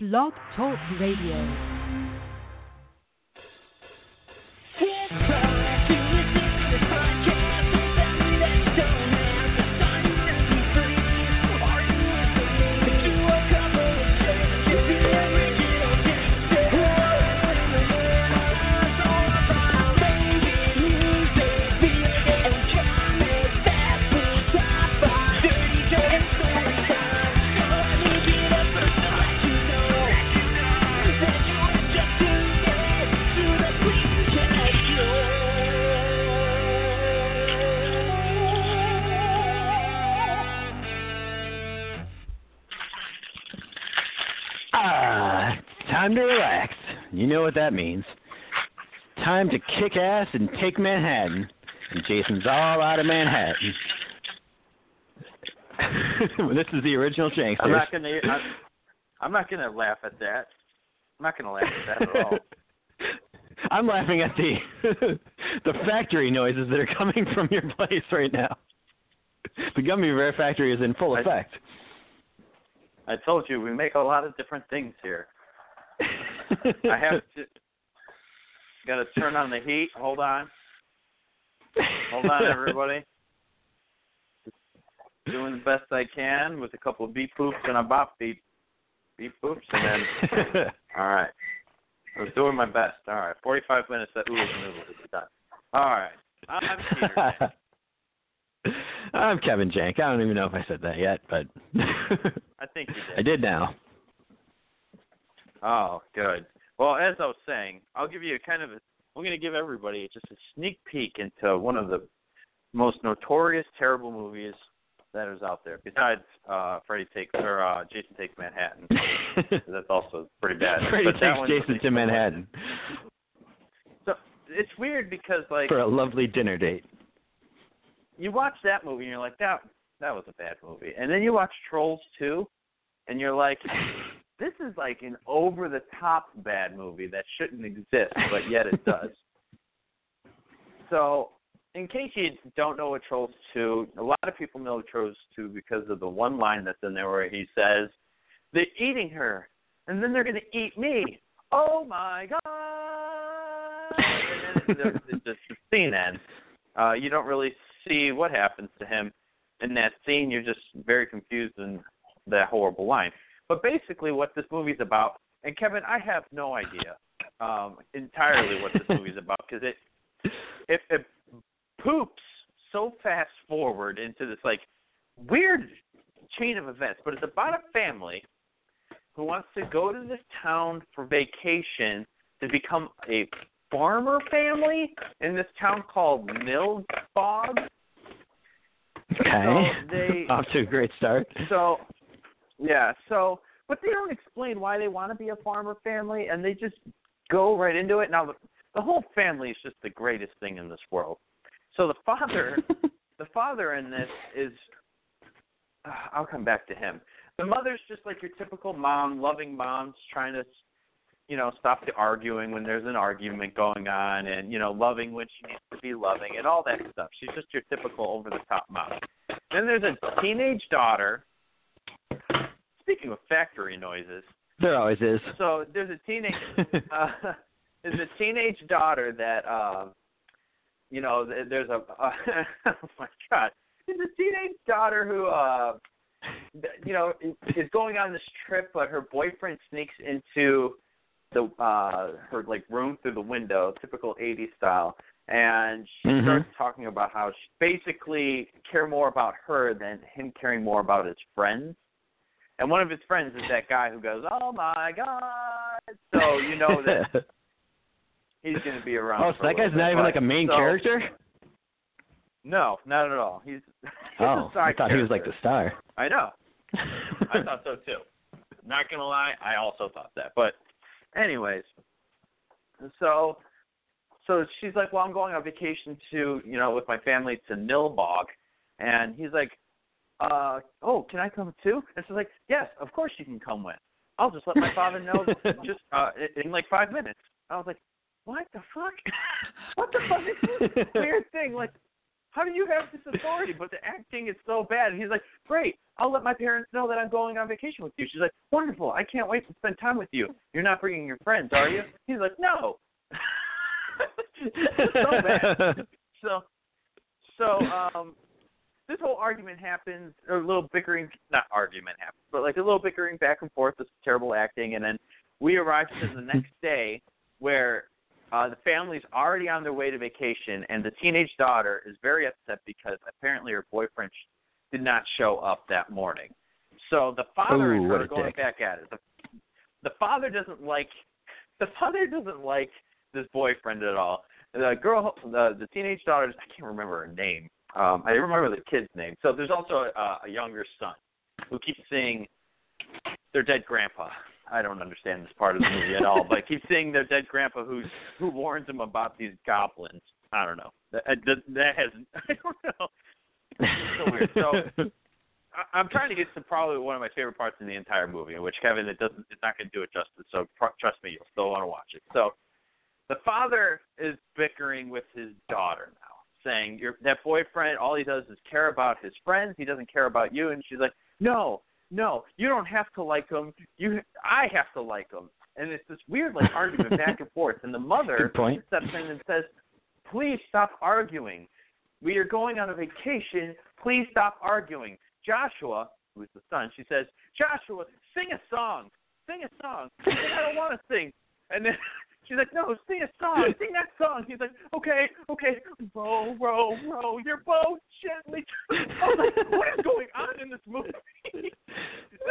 Blog Talk Radio. Time to relax. You know what that means. Time to kick ass and take Manhattan. And Jason's all out of Manhattan. this is the original Janksters. I'm not gonna. I'm, I'm not gonna laugh at that. I'm not gonna laugh at that at all. I'm laughing at the the factory noises that are coming from your place right now. The gummy bear factory is in full I- effect. I told you we make a lot of different things here. I have to. Got to turn on the heat. Hold on. Hold on, everybody. Doing the best I can with a couple of beep boops and a bop beep, beep boops, and then all right. I was doing my best. All right, 45 minutes of oodles and oodles is done. All right, I'm Peter. I'm Kevin Jank. I don't even know if I said that yet, but I think you did. I did now. Oh, good. Well, as I was saying, I'll give you a kind of a, I'm going to give everybody just a sneak peek into one of the most notorious terrible movies that is out there. Besides uh Freddy takes or uh Jason takes Manhattan. That's also pretty bad. Freddy But takes Jason to Manhattan So it's weird because like for a lovely dinner date. you watch that movie and you're like that that was a bad movie. And then you watch Trolls 2 and you're like this is like an over the top bad movie that shouldn't exist, but yet it does. so, in case you don't know what Trolls 2, a lot of people know Trolls 2 because of the one line that's in there where he says, They're eating her, and then they're going to eat me. Oh my God! And then the, the, the, the scene ends. Uh, you don't really see what happens to him in that scene. You're just very confused in that horrible line. But basically, what this movie's about, and Kevin, I have no idea um, entirely what this movie's about because it, it it poops so fast forward into this like weird chain of events. But it's about a family who wants to go to this town for vacation to become a farmer family in this town called Nilbog. Okay. So they- Off to a great start. So, yeah. So, but they don't explain why they want to be a farmer family, and they just go right into it. Now, the, the whole family is just the greatest thing in this world. So the father, the father in this is. Uh, I'll come back to him. The mother's just like your typical mom, loving moms, trying to, you know, stop the arguing when there's an argument going on, and you know, loving when she needs to be loving, and all that stuff. She's just your typical over the top mom. Then there's a teenage daughter. Speaking of factory noises, There always is. so there's a teenage uh, there's a teenage daughter that um you know there's a uh, oh my god there's a teenage daughter who uh you know is going on this trip but her boyfriend sneaks into the uh her like room through the window typical 80s style and she Mhm. starts talking about how she basically care more about her than him caring more about his friends and one of his friends is that guy who goes, "Oh my god!" So you know that he's going to be around. oh, so that guy's little not even like a main so- character? No, not at all. He's, he's Oh, a side I thought he was like the star. I know. I thought so too. Not gonna lie, I also thought that. But anyways, so so she's like, well, I'm going on vacation to you know with my family to Nilbog, and he's like, uh, oh, can I come too? And she's like, yes, of course you can come with. I'll just let my father know just uh, in, like five minutes. I was like, what the fuck? what the fuck is this weird thing? Like, How do you have this authority? But the acting is so bad. And he's like, great. I'll let my parents know that I'm going on vacation with you. She's like, wonderful. I can't wait to spend time with you. You're not bringing your friends, are you? He's like, no. so bad. So, so um, this whole argument happens, or a little bickering, not argument happens, but like a little bickering back and forth. This terrible acting, and then we arrive to the next day where uh, the family's already on their way to vacation, and the teenage daughter is very upset because apparently her boyfriend did not show up that morning. So the father Ooh, and her are going dick. back at it. The, the father doesn't like the father doesn't like this boyfriend at all. The girl, the the teenage daughter, I can't remember her name. Um, I remember the kid's name. So there's also a, a younger son who keeps saying their dead grandpa. I don't understand this part of the movie at all, but keeps seeing their dead grandpa who's who warns him about these goblins. I don't know. That that, that has I don't know. so weird. So I, I'm trying to get to probably one of my favorite parts in the entire movie, which Kevin it doesn't it's not going to do it justice. So pr- trust me, you'll still want to watch it. So the father is bickering with his daughter now, saying your that boyfriend all he does is care about his friends. He doesn't care about you. And she's like, no, no, you don't have to like him. You, I have to like him. And it's this weird like argument back and forth. And the mother steps in and says, please stop arguing. We are going on a vacation. Please stop arguing. Joshua, who is the son, she says, Joshua, sing a song. Sing a song. I don't want to sing. And then she's like, No, sing a song. Sing that song. He's like, Okay, okay. Row, row, row your boat gently. I was like, What is going on in this movie? this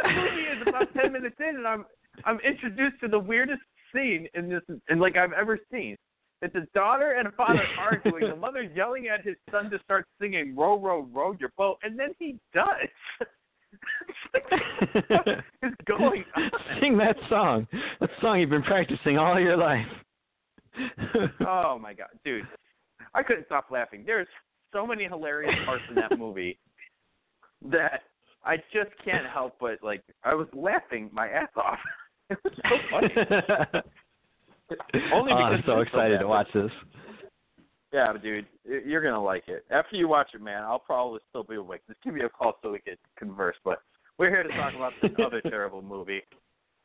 movie is about ten minutes in, and I'm I'm introduced to the weirdest scene in this, in like I've ever seen. It's a daughter and a father arguing. The mother's yelling at his son to start singing "Row, row, row your boat," and then he does. going on? Sing that song. That song you've been practicing all your life. Oh my god, dude! I couldn't stop laughing. There's so many hilarious parts in that movie that I just can't help but like I was laughing my ass off. It was so funny. Only oh, because I'm so excited bad. to watch this. Yeah, dude, you're gonna like it. After you watch it, man, I'll probably still be awake. Just give me a call so we can converse. But we're here to talk about this other terrible movie.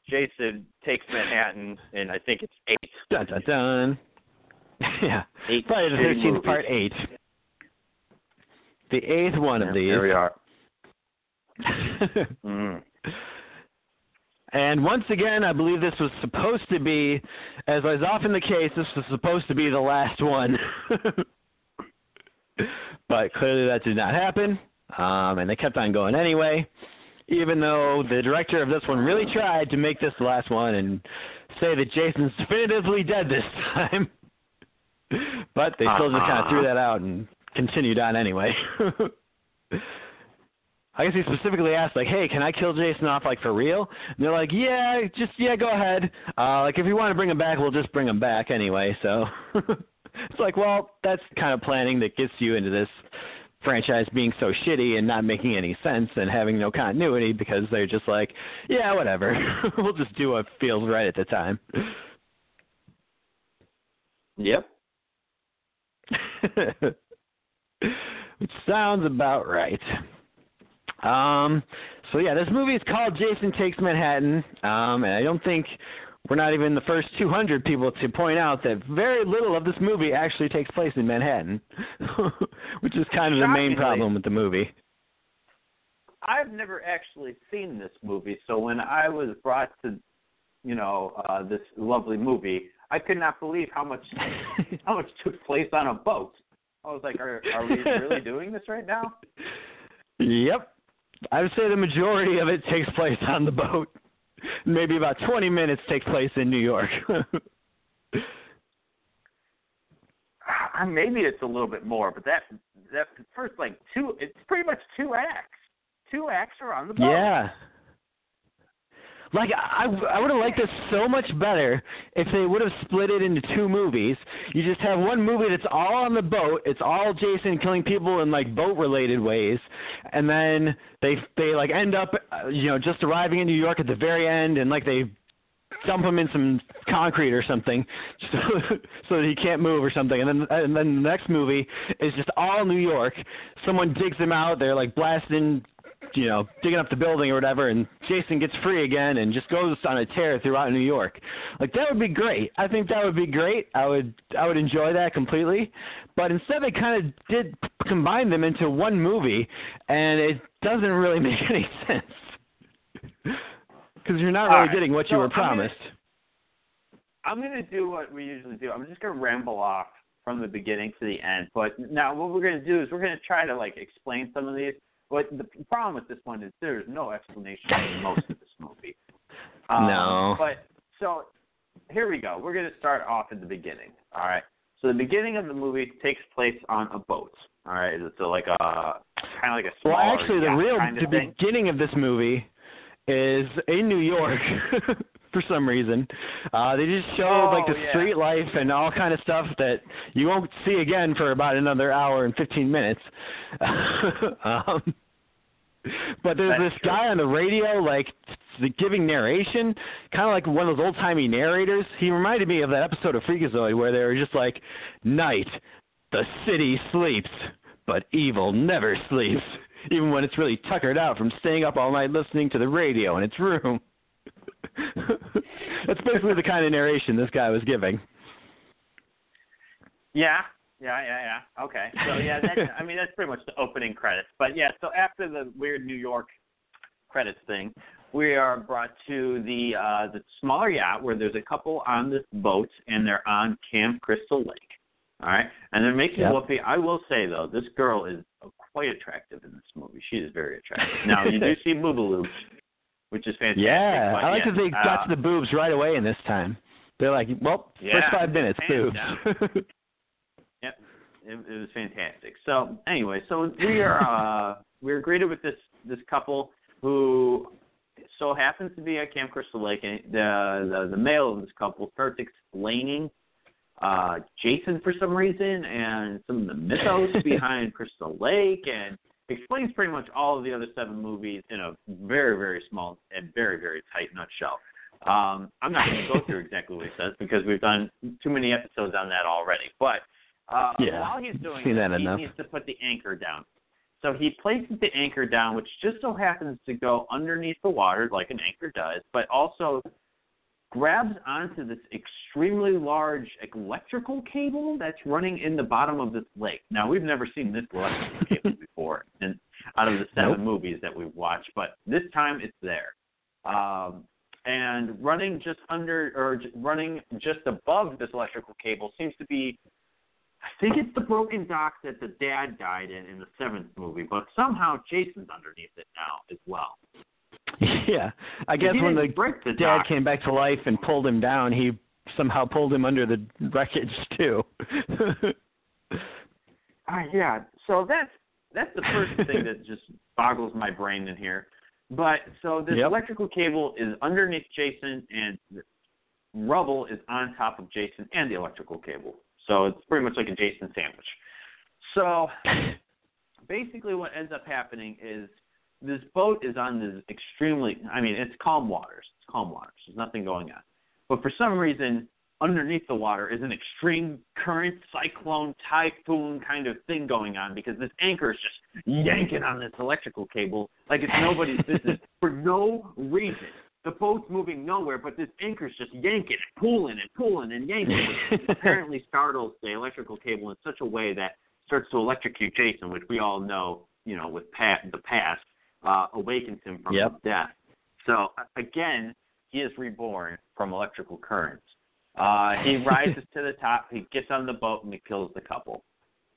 Jason takes Manhattan, and I think it's eight. Dun dun dun. yeah. Eight Friday the Thirteenth. Part Eight. The eighth one of these. Here we are. Mm. And once again, I believe this was supposed to be, as is often the case, this was supposed to be the last one. but clearly that did not happen, um, and they kept on going anyway, even though the director of this one really tried to make this the last one and say that Jason's definitively dead this time. but they still just kind of threw that out and continued on anyway. I guess he specifically asked, like, "Hey, can I kill Jason off, like, for real?" And they're like, "Yeah, just yeah, go ahead. Uh, like, if you want to bring him back, we'll just bring him back anyway." So it's like, well, that's kind of planning that gets you into this franchise being so shitty and not making any sense and having no continuity because they're just like, "Yeah, whatever. we'll just do what feels right at the time." Yep. Which sounds about right. Um, so yeah, this movie is called Jason Takes Manhattan, um, and I don't think we're not even the first 200 people to point out that very little of this movie actually takes place in Manhattan, which is kind of the main problem with the movie. I've never actually seen this movie, so when I was brought to, you know, uh, this lovely movie, I could not believe how much how much took place on a boat. I was like, are are we really doing this right now? Yep. I would say the majority of it takes place on the boat. Maybe about 20 minutes takes place in New York. Maybe it's a little bit more, but that that first like two, it's pretty much two acts. Two acts are on the boat. Yeah. Like I, I would have liked this so much better if they would have split it into two movies. You just have one movie that's all on the boat. It's all Jason killing people in like boat related ways, and then they they like end up uh, you know just arriving in New York at the very end, and like they dump him in some concrete or something, so, so that he can't move or something. And then and then the next movie is just all New York. Someone digs him out. They're like blasting you know, digging up the building or whatever, and Jason gets free again and just goes on a tear throughout New York. Like that would be great. I think that would be great. I would I would enjoy that completely. But instead, they kind of did combine them into one movie, and it doesn't really make any sense because you're not really right, getting what so you were I'm gonna- promised. I'm going to do what we usually do. I'm just going to ramble off from the beginning to the end. But now what we're going to do is we're going to try to like explain some of these. But the problem with this one is there's no explanation for most of this movie. Um, No. But so here we go. We're going to start off at the beginning. All right. So the beginning of the movie takes place on a boat. All right. It's a, like a kind of like a small. Well, actually, the real kind the of thing. beginning of this movie is in New York for some reason. Uh, they just showed like Oh, the yeah. street life and all kind of stuff that you won't see again for about another hour and 15 minutes. um, but there's That's this true. guy on the radio, like giving narration, kind of like one of those old timey narrators. He reminded me of that episode of Freakazoid where they were just like, "Night, the city sleeps, but evil never sleeps." Even when it's really tuckered out from staying up all night listening to the radio in its room. That's basically the kind of narration this guy was giving. Yeah, yeah, yeah, yeah. Okay. So yeah, that I mean that's pretty much the opening credits. But yeah, so after the weird New York credits thing, we are brought to the uh the smaller yacht where there's a couple on this boat and they're on Camp Crystal Lake. All right, and they're making Yep. whoopee. I will say though, this girl is quite attractive in this movie. She is very attractive. Now you do see boobaloo, which is fantastic. Yeah, but I like yeah, that they got uh, to the boobs right away in this time. They're like, well, Yeah, first five minutes, boobs. Yep, it, it was fantastic. So anyway, so we are uh, we're greeted with this this couple who so happens to be at Camp Crystal Lake, and the the, the male of this couple starts explaining uh, Jason for some reason and some of the mythos behind Crystal Lake, and explains pretty much all of the other seven movies in a very very small and very very tight nutshell. Um, I'm not going to go through exactly what he says because we've done too many episodes on that already. But uh, Yeah, while he's doing seen that he enough. needs to put the anchor down. So he places the anchor down, which just so happens to go underneath the water like an anchor does, but also grabs onto this extremely large electrical cable that's running in the bottom of this lake. Now we've never seen this electrical cable before, and out of the seven Nope. movies that we've watched, but this time it's there. Um, and running just under or running just above this electrical cable seems to be I think it's the broken dock that the dad died in in the seventh movie, but somehow Jason's underneath it now as well. yeah, I guess when the the dad dock. came back to life and pulled him down, he somehow pulled him under the wreckage too. Uh, yeah, so that's that's the first thing that just boggles my brain in here. But so this Yep. electrical cable is underneath Jason, and the rubble is on top of Jason and the electrical cable. So it's pretty much like a Jason sandwich. So basically, what ends up happening is this boat is on this extremely. I mean, it's calm waters. It's calm waters. There's nothing going on. But for some reason, underneath the water is an extreme current, cyclone, typhoon kind of thing going on because this anchor is just yanking on this electrical cable like it's nobody's business for no reason. The boat's moving nowhere, but this anchor's just yanking and pulling and pulling and yanking, which apparently startles the electrical cable in such a way that starts to electrocute Jason, which we all know, you know, with pa- the past, uh, awakens him from Yep. death. So again, he is reborn from electrical currents. Uh, he rises to the top. He gets on the boat and he kills the couple.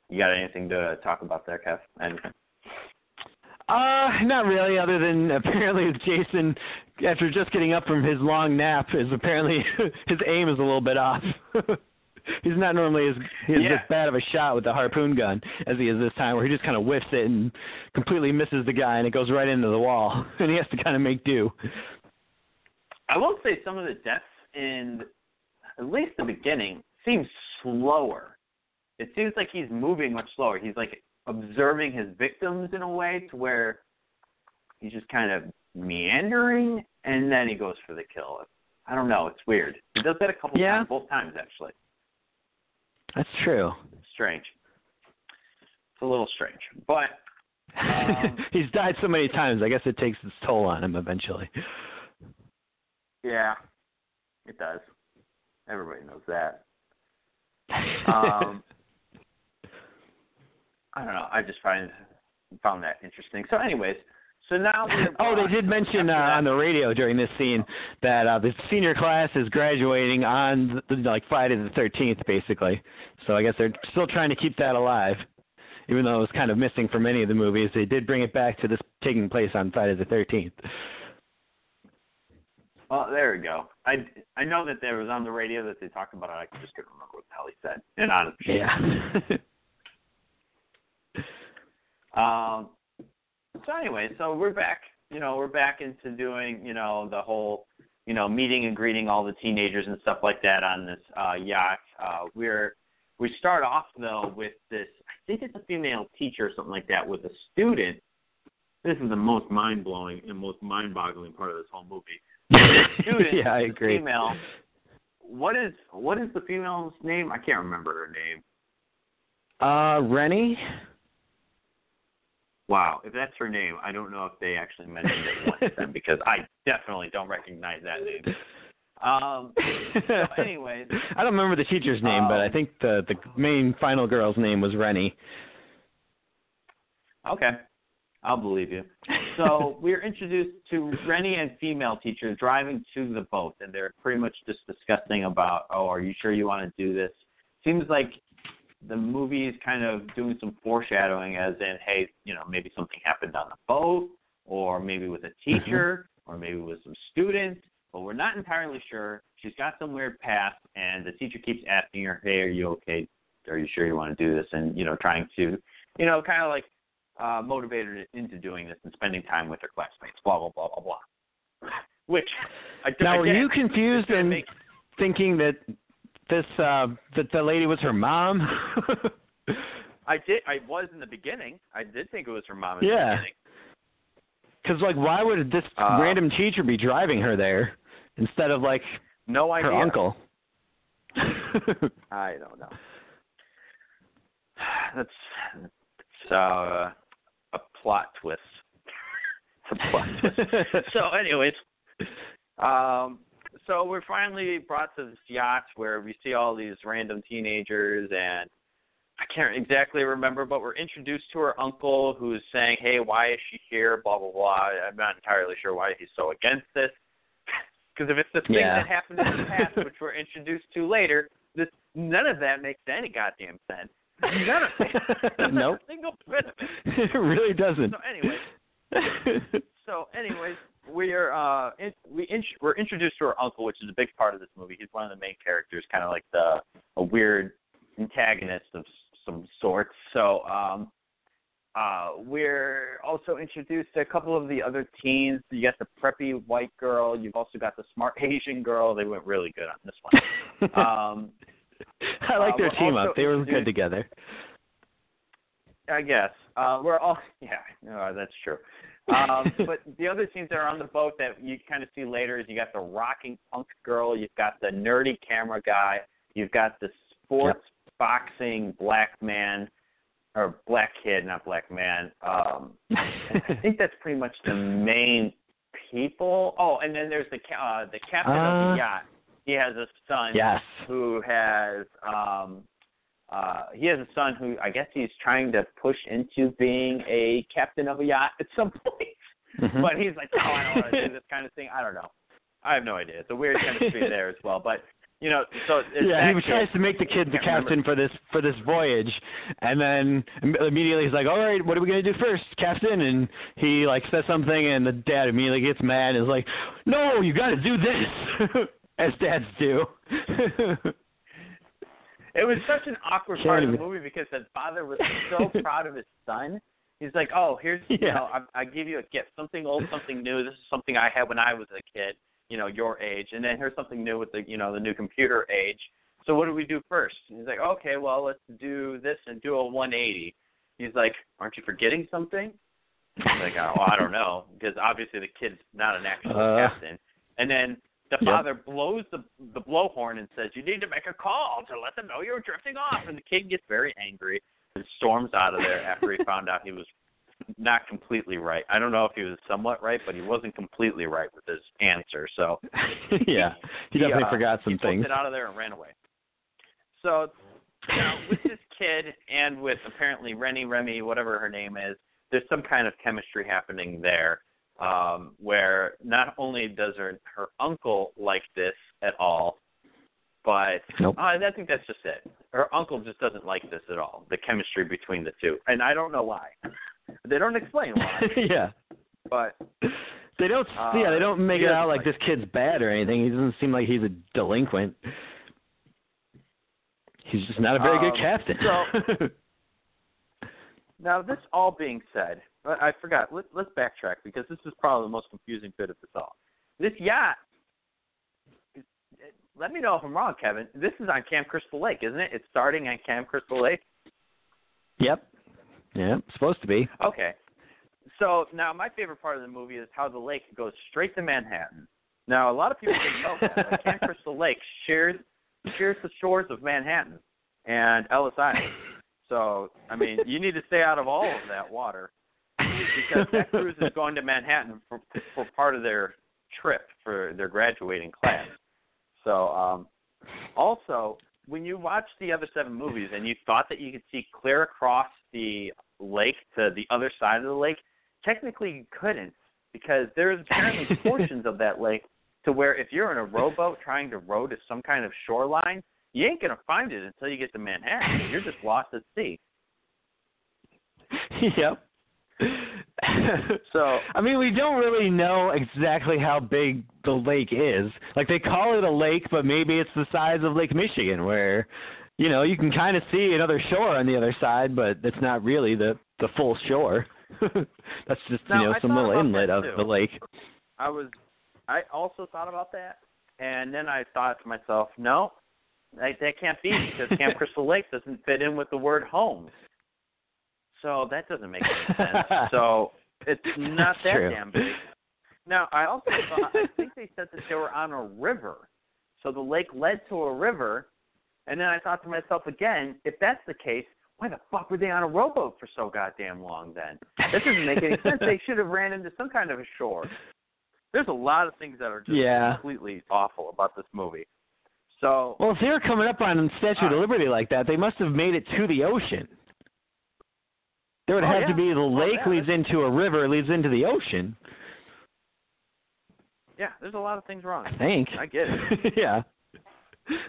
You got anything to talk about there, Kev? Anything? Uh, not really. Other than apparently Jason, after just getting up from his long nap, is apparently his aim is a little bit off. He's not normally as he's Yeah. this bad of a shot with the harpoon gun as he is this time, where he just kind of whiffs it and completely misses the guy, and it goes right into the wall, and he has to kind of make do. I will say some of the deaths in at least the beginning seems slower. It seems like he's moving much slower. He's like observing his victims in a way to where he's just kind of meandering and then he goes for the kill. I don't know. It's weird. He does that a couple Yeah. times, both times actually. That's true. Strange. It's a little strange, but Um, He's died so many times. I guess it takes its toll on him eventually. yeah, it does. Everybody knows that. Um, I don't know. I just find found that interesting. So, anyways, so now oh, they did mention uh, on the radio during this scene that uh, the senior class is graduating on the, like Friday the 13th, basically. So I guess they're still trying to keep that alive, even though it was kind of missing from many of the movies. They did bring it back to this taking place on Friday the 13th. Well, there we go. I I know that there was on the radio that they talked about it. I just couldn't remember what the hell he said. And honestly, Yeah. Um, so anyway, so we're back. You know, we're back into doing you know the whole you know meeting and greeting all the teenagers and stuff like that on this uh, yacht. Uh, we're we start off though with this. I think it's a female teacher or something like that with a student. This is the most mind blowing and most mind boggling part of this whole movie. Student, yeah, I agree. Female. What is what is the female's name? I can't remember her name. Uh, Rennie. Wow, if that's her name, I don't know if they actually mentioned it once then because I definitely don't recognize that name. Um, so anyways, I don't remember the teacher's name, but I Um, think the the main final girl's name was Rennie. okay, I'll believe you. So we're introduced to Rennie and female teacher driving to the boat, and they're pretty much just discussing about, oh, are you sure you want to do this? Seems like the movie is kind of doing some foreshadowing, as in, hey, you know, maybe something happened on the boat, or maybe with a teacher, or maybe with some students, but we're not entirely sure. She's got some weird past, and the teacher keeps asking her, hey, are you okay? Are you sure you want to do this? And you know, trying to, you know, kind of like uh, motivate her into doing this and spending time with her classmates. Blah blah blah blah blah. Which I Now, were again, you confused and make- thinking that this uh that the lady was her mom? I did. I was in the beginning. I did think it was her mom in the Yeah. beginning. Because like, why would this Uh, random teacher be driving her there instead of like No idea. her uncle? I don't know. That's it's uh, a plot twist. it's a plot twist. so, anyways, um, so we're finally brought to this yacht where we see all these random teenagers, and I can't exactly remember, but we're introduced to her uncle, who's saying, "Hey, why is she here?" Blah blah blah. I'm not entirely sure why he's so against this. Because if it's the thing Yeah. that happened in the past, which we're introduced to later, this none of that makes any goddamn sense. None of it. Nope. single bit of it. it really doesn't. So, anyways, so anyways, we are uh in, we int- we're introduced to her uncle, which is a big part of this movie. He's one of the main characters, kind of like the a weird antagonist of some sorts. So um uh we're also introduced to a couple of the other teens. You got the preppy white girl. You've also got the smart Asian girl. They went really good on this one. Um, I like uh, their we're team up. They were good together. I guess. Uh, we're all yeah, no, that's true. Um, but the other teams that are on the boat that you kind of see later is you got the rocking punk girl, you've got the nerdy camera guy, you've got the sports boxing black man or black kid, not black man. Um, I think that's pretty much the main people. Oh, and then there's the ca- uh, the captain of Uh, the yacht. He has a son yes. who has um uh he has a son who I guess he's trying to push into being a captain of a yacht at some point. Mhm. But he's like, Oh, I don't want to do this kind of thing. I don't know. I have no idea. It's a weird chemistry there as well. But you know, so it's yeah, he kid. tries to make the kid the Can't remember. captain for this for this voyage, and then im- immediately he's like, "All right, what are we gonna do first, captain?" And he like says something, and the dad immediately gets mad and is like, "No, you got to do this," as dads do. It was such an awkward part of the movie because the father was so proud of his son. He's like, "Oh, here's you know, I, I give you a gift, something old, something new. This is something I had when I was a kid, you know, your age, and then here's something new with the, you know, the new computer age. So what do we do first?" He's like, "Okay, well, let's do this and do a 180." He's like, "Aren't you forgetting something?" He's like, "Oh, I don't know," because obviously the kid's not an actual Uh. captain. And then the Yep. father blows the the blowhorn and says, "You need to make a call to let them know you're drifting off." And the kid gets very angry and storms out of there after he found out he was not completely right. I don't know if he was somewhat right, but he wasn't completely right with his answer. So yeah, he definitely uh, forgot some he things. it out of there and ran away. So now with this kid and with apparently Rennie Remy, whatever her name is, there's some kind of chemistry happening there. Um, where not only does her her uncle like this at all, but Nope. uh, I think that's just it. Her uncle just doesn't like this at all. The chemistry between the two, and I don't know why. they don't explain why, yeah. but They don't. Uh, yeah, they don't make it out like like this kid's bad or anything. He doesn't seem like he's a delinquent. He's just not a very good Um, captain. Now, this all being said, I I forgot. Let, let's backtrack because this is probably the most confusing bit of this all. This yacht. Let me know if I'm wrong, Kevin. This is on Camp Crystal Lake, isn't it? It's starting on Camp Crystal Lake. yep. Yeah, supposed to be. Okay. So now my favorite part of the movie is how the lake goes straight to Manhattan. Now a lot of people didn't know that. Camp Crystal Lake shares shares the shores of Manhattan and Ellis Island. So I mean, you need to stay out of all of that water because that cruise is going to Manhattan for for part of their trip for their graduating class. So um also when you watch the other seven movies and you thought that you could see clear across the lake to the other side of the lake, technically you couldn't because there's apparently portions of that lake to where if you're in a rowboat trying to row to some kind of shoreline, you ain't gonna find it until you get to Manhattan. You're just lost at sea. yep. So I mean, we don't really know exactly how big the lake is. Like they call it a lake, but maybe it's the size of Lake Michigan, where you know you can kind of see another shore on the other side, but it's not really the the full shore. That's just Now, you know I some little inlet of the lake. I was I also thought about that and then I thought to myself, no, that, that can't be because Camp Crystal Lake doesn't fit in with the word home. So that doesn't make any sense. So it's not That's that true. damn big. Now I also thought I think they said that they were on a river. So the lake led to a river and then I thought to myself again, if that's the case, why the fuck were they on a rowboat for so goddamn long then? That doesn't make any sense. They should have ran into some kind of a shore. There's a lot of things that are just Yeah. completely awful about this movie. So Well, if they were coming up on Statue Uh, of Liberty like that, they must have made it to the ocean. There would Oh, have yeah. to be the Oh, lake yeah, leads into a river, leads into the ocean. yeah, there's a lot of things wrong. I think. I get it. yeah.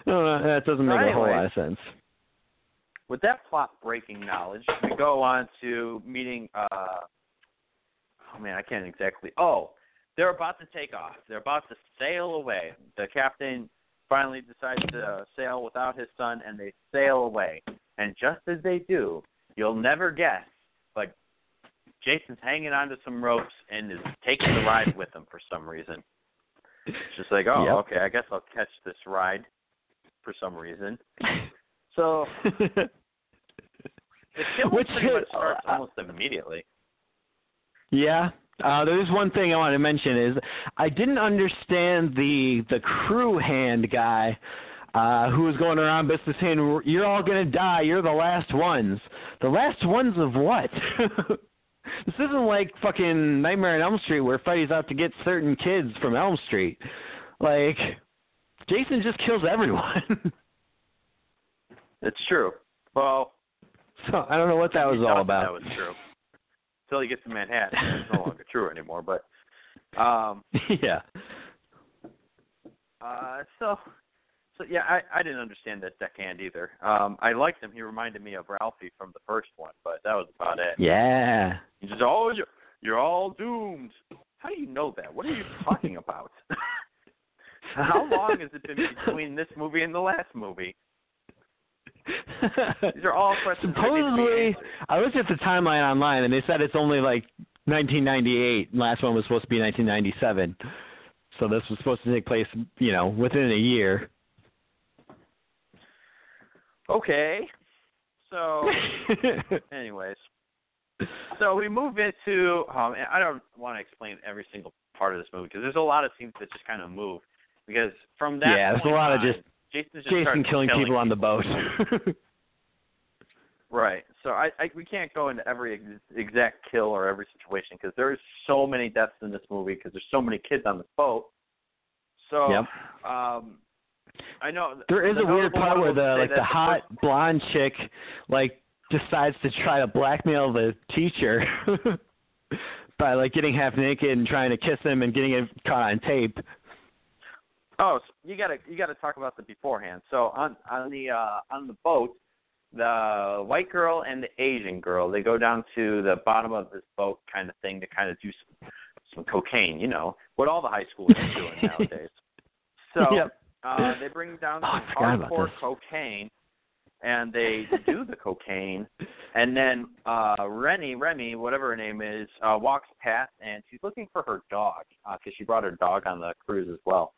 No, no, that doesn't make a whole lot of sense. With that plot breaking knowledge, we go on to meeting uh oh man, I can't exactly oh, they're about to take off. They're about to sail away. The captain finally decides to sail without his son and they sail away. And just as they do, you'll never guess, but Jason's hanging onto some ropes and is taking the ride with him for some reason. It's just like, oh, Yep. okay, I guess I'll catch this ride for some reason. So the kill Which pretty much starts uh, almost immediately. Yeah. Uh, there's one thing I want to mention is I didn't understand the the crew hand guy uh, who was going around business saying you're all gonna die, you're the last ones. The last ones of what? this isn't like fucking Nightmare on Elm Street where Freddy's out to get certain kids from Elm Street. Like Jason just kills everyone. It's true. Well, so I don't know what that was all about. That was true. Until he gets to Manhattan, it's no longer true anymore. But um, yeah. uh, so so yeah, I I didn't understand that deckhand either. Um, I liked him. He reminded me of Ralphie from the first one, but that was about it. Yeah. He just oh you're, you're all doomed. How do you know that? What are you talking about? How long has it been between this movie and the last movie? These are all questions. that need to be Supposedly. I looked at the timeline online, and they said it's only like 1998. and Last one was supposed to be 1997. So this was supposed to take place, you know, within a year. Okay. So, anyways, so we move into. Um, and I don't want to explain every single part of this movie because there's a lot of scenes that just kind of move. because from that Yeah, there's a lot of just Jason just Jason started killing people on the boat. Right. So I, I we can't go into every ex- exact kill or every situation because there's so many deaths in this movie because there's so many kids on this boat. So Yep. um, I know There is the a weird part where the like the first- hot blonde chick like decides to try to blackmail the teacher by like getting half naked and trying to kiss him and getting it caught on tape. Oh, so you gotta you gotta talk about the beforehand. So on on the uh, on the boat, the white girl and the Asian girl they go down to the bottom of this boat kind of thing to kind of do some some cocaine. You know what all the high schoolers are doing nowadays. So Yep. Uh, they bring down Oh, some forgot about hardcore cocaine, and they do the cocaine, and then uh Rennie, Remy, whatever her name is, uh walks past, and she's looking for her dog because she brought her dog on the cruise as well.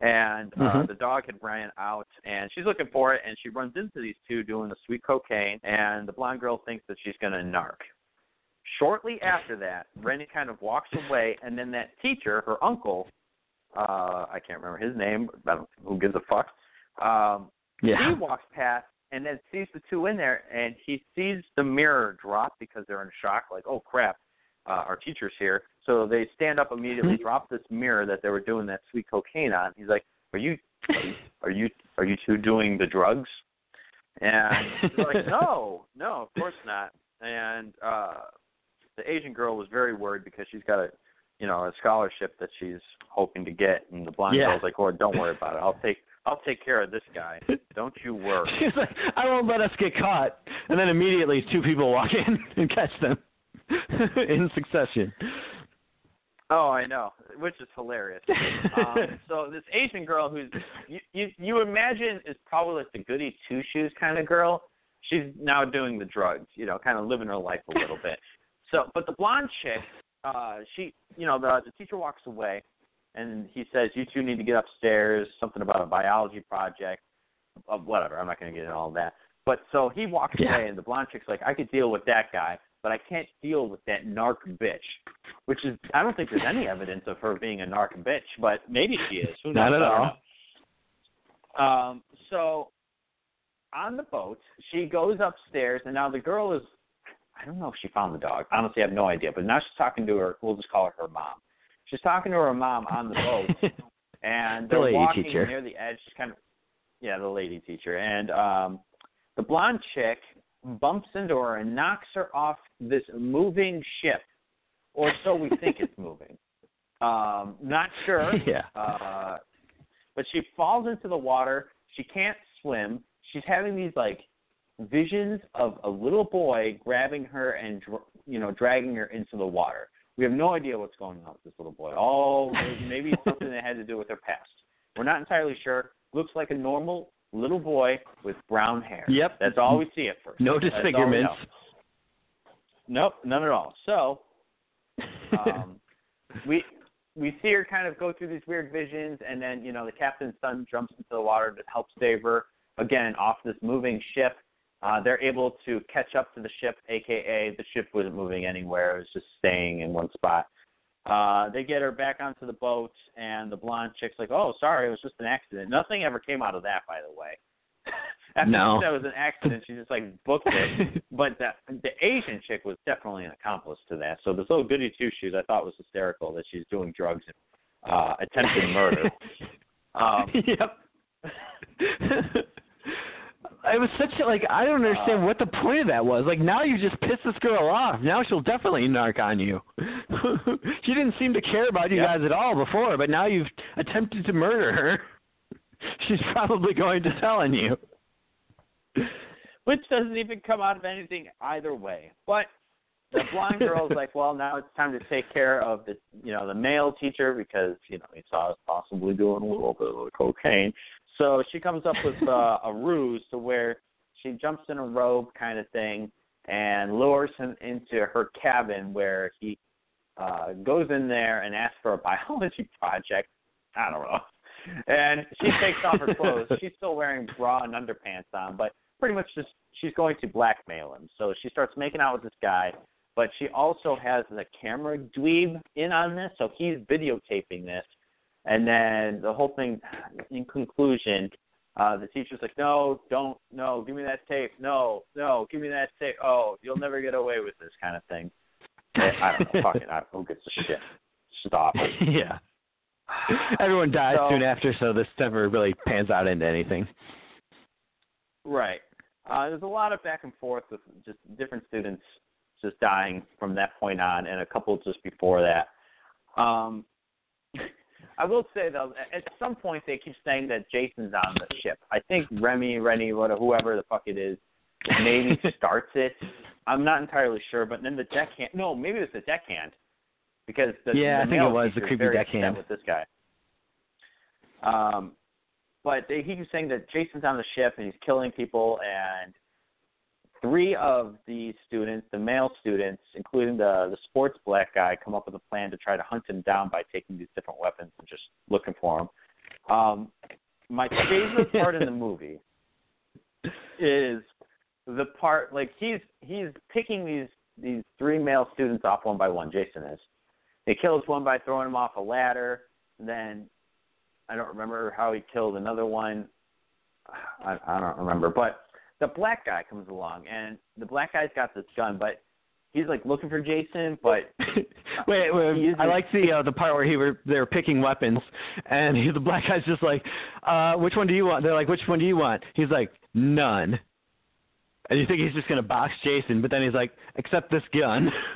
And uh, Mhm. the dog had ran out, and she's looking for it, and she runs into these two doing the sweet cocaine, and the blonde girl thinks that she's going to narc. Shortly after that, Rennie kind of walks away, and then that teacher, her uncle, uh, I can't remember his name, I don't, who gives a fuck, um, Yeah. he walks past and then sees the two in there, and he sees the mirror drop because they're in shock, like, oh crap, uh, our teacher's here. So they stand up immediately, Mhm. drop this mirror that they were doing that sweet cocaine on. He's like, are you, are you, are you, are you two doing the drugs? And they're like, no, no, of course not. And uh, the Asian girl was very worried because she's got a, you know, a scholarship that she's hoping to get, and the blonde Yeah. girl's like, oh, don't worry about it. I'll take, I'll take care of this guy. Don't you worry. She's like, I won't let us get caught. And then immediately two people walk in and catch them in succession. Oh, I know, which is hilarious. um, so this Asian girl, who's you, you you imagine is probably like the goody two shoes kind of girl. She's now doing the drugs, you know, kind of living her life a little bit. So, but the blonde chick, uh, she, you know, the the teacher walks away, and he says, "You two need to get upstairs." Something about a biology project, uh, whatever. I'm not going to get into all that. But so he walks Yeah. away, and the blonde chick's like, "I could deal with that guy." But I can't deal with that narc bitch, which is I don't think there's any evidence of her being a narc bitch, but maybe she is. Who knows? Not at all. Um, so on the boat, she goes upstairs, and now the girl is. I don't know if she found the dog. Honestly, I have no idea. But now she's talking to her. We'll just call her her mom. She's talking to her mom on the boat, and The they're lady walking teacher. near the edge, She's kind of. Yeah, the lady teacher, and um, the blonde chick bumps into her and knocks her off this moving ship, or so we think it's moving. Um, not sure. yeah. Uh, but she falls into the water. She can't swim. She's having these like visions of a little boy grabbing her and you know dragging her into the water. We have no idea what's going on with this little boy. Oh, maybe it's something that had to do with her past. We're not entirely sure. Looks like a normal little boy with brown hair. Yep. That's all we see at first. No That's all we disfigurements. Nope, none at all. So um, we we see her kind of go through these weird visions, and then you know the captain's son jumps into the water to help save her again off this moving ship. Uh, they're able to catch up to the ship, aka the ship wasn't moving anywhere; it was just staying in one spot. Uh, they get her back onto the boat, and the blonde chick's like, "Oh, sorry, it was just an accident." Nothing ever came out of that, by the way. After No. she said it was an accident, she just like booked it. But the the Asian chick was definitely an accomplice to that. So this little goody two shoes, I thought was hysterical that she's doing drugs and uh, attempted murder. Um, yep. It was such a, like I don't understand Uh, what the point of that was. Like now you just pissed this girl off. Now she'll definitely narc on you. she didn't seem to care about you guys at all before, but now you've attempted to murder her. She's probably going to tell on you. which doesn't even come out of anything either way. But the blonde girl's like, well, now it's time to take care of the, you know, the male teacher because you know he saw us possibly doing a little bit of cocaine. So she comes up with uh, a ruse to where she jumps in a robe kind of thing and lures him into her cabin where he uh, goes in there and asks for a biology project. I don't know. And she takes off her clothes. She's still wearing bra and underpants on, but pretty much just she's going to blackmail him. So she starts making out with this guy, but she also has the camera dweeb in on this, so he's videotaping this. And then the whole thing, in conclusion, uh, the teacher's like, "No, don't, no, give me that tape. No, no, give me that tape. Oh, you'll never get away with this kind of thing." I don't know. Fucking, I, who gives a shit? Stop. yeah. Everyone dies So- soon after, so this never really pans out into anything. Right. Uh, there's a lot of back and forth with just different students just dying from that point on, and a couple just before that. Um, I will say though, at some point they keep saying that Jason's on the ship. I think Remy, Rennie, whatever, whoever the fuck it is, maybe starts it. I'm not entirely sure, but then the deckhand. No, maybe it was the deckhand, because the, Yeah, the I think it was the creepy deckhand. with this guy. Um, but they, he was saying that Jason's on the ship and he's killing people, and three of the students, the male students, including the the sports black guy, come up with a plan to try to hunt him down by taking these different weapons and just looking for him. Um, my favorite part in the movie is the part like he's he's picking these these three male students off one by one. Jason is. He kills one by throwing him off a ladder. Then I don't remember how he killed another one. I, I don't remember, but the black guy comes along, and the black guy's got this gun, but he's like looking for Jason, but wait, wait is like the uh, the part where he were they're picking weapons, and he, the black guy's just like, uh, "Which one do you want?" They're like, "Which one do you want?" He's like, "None." And you think he's just gonna box Jason, but then he's like, "Except this gun."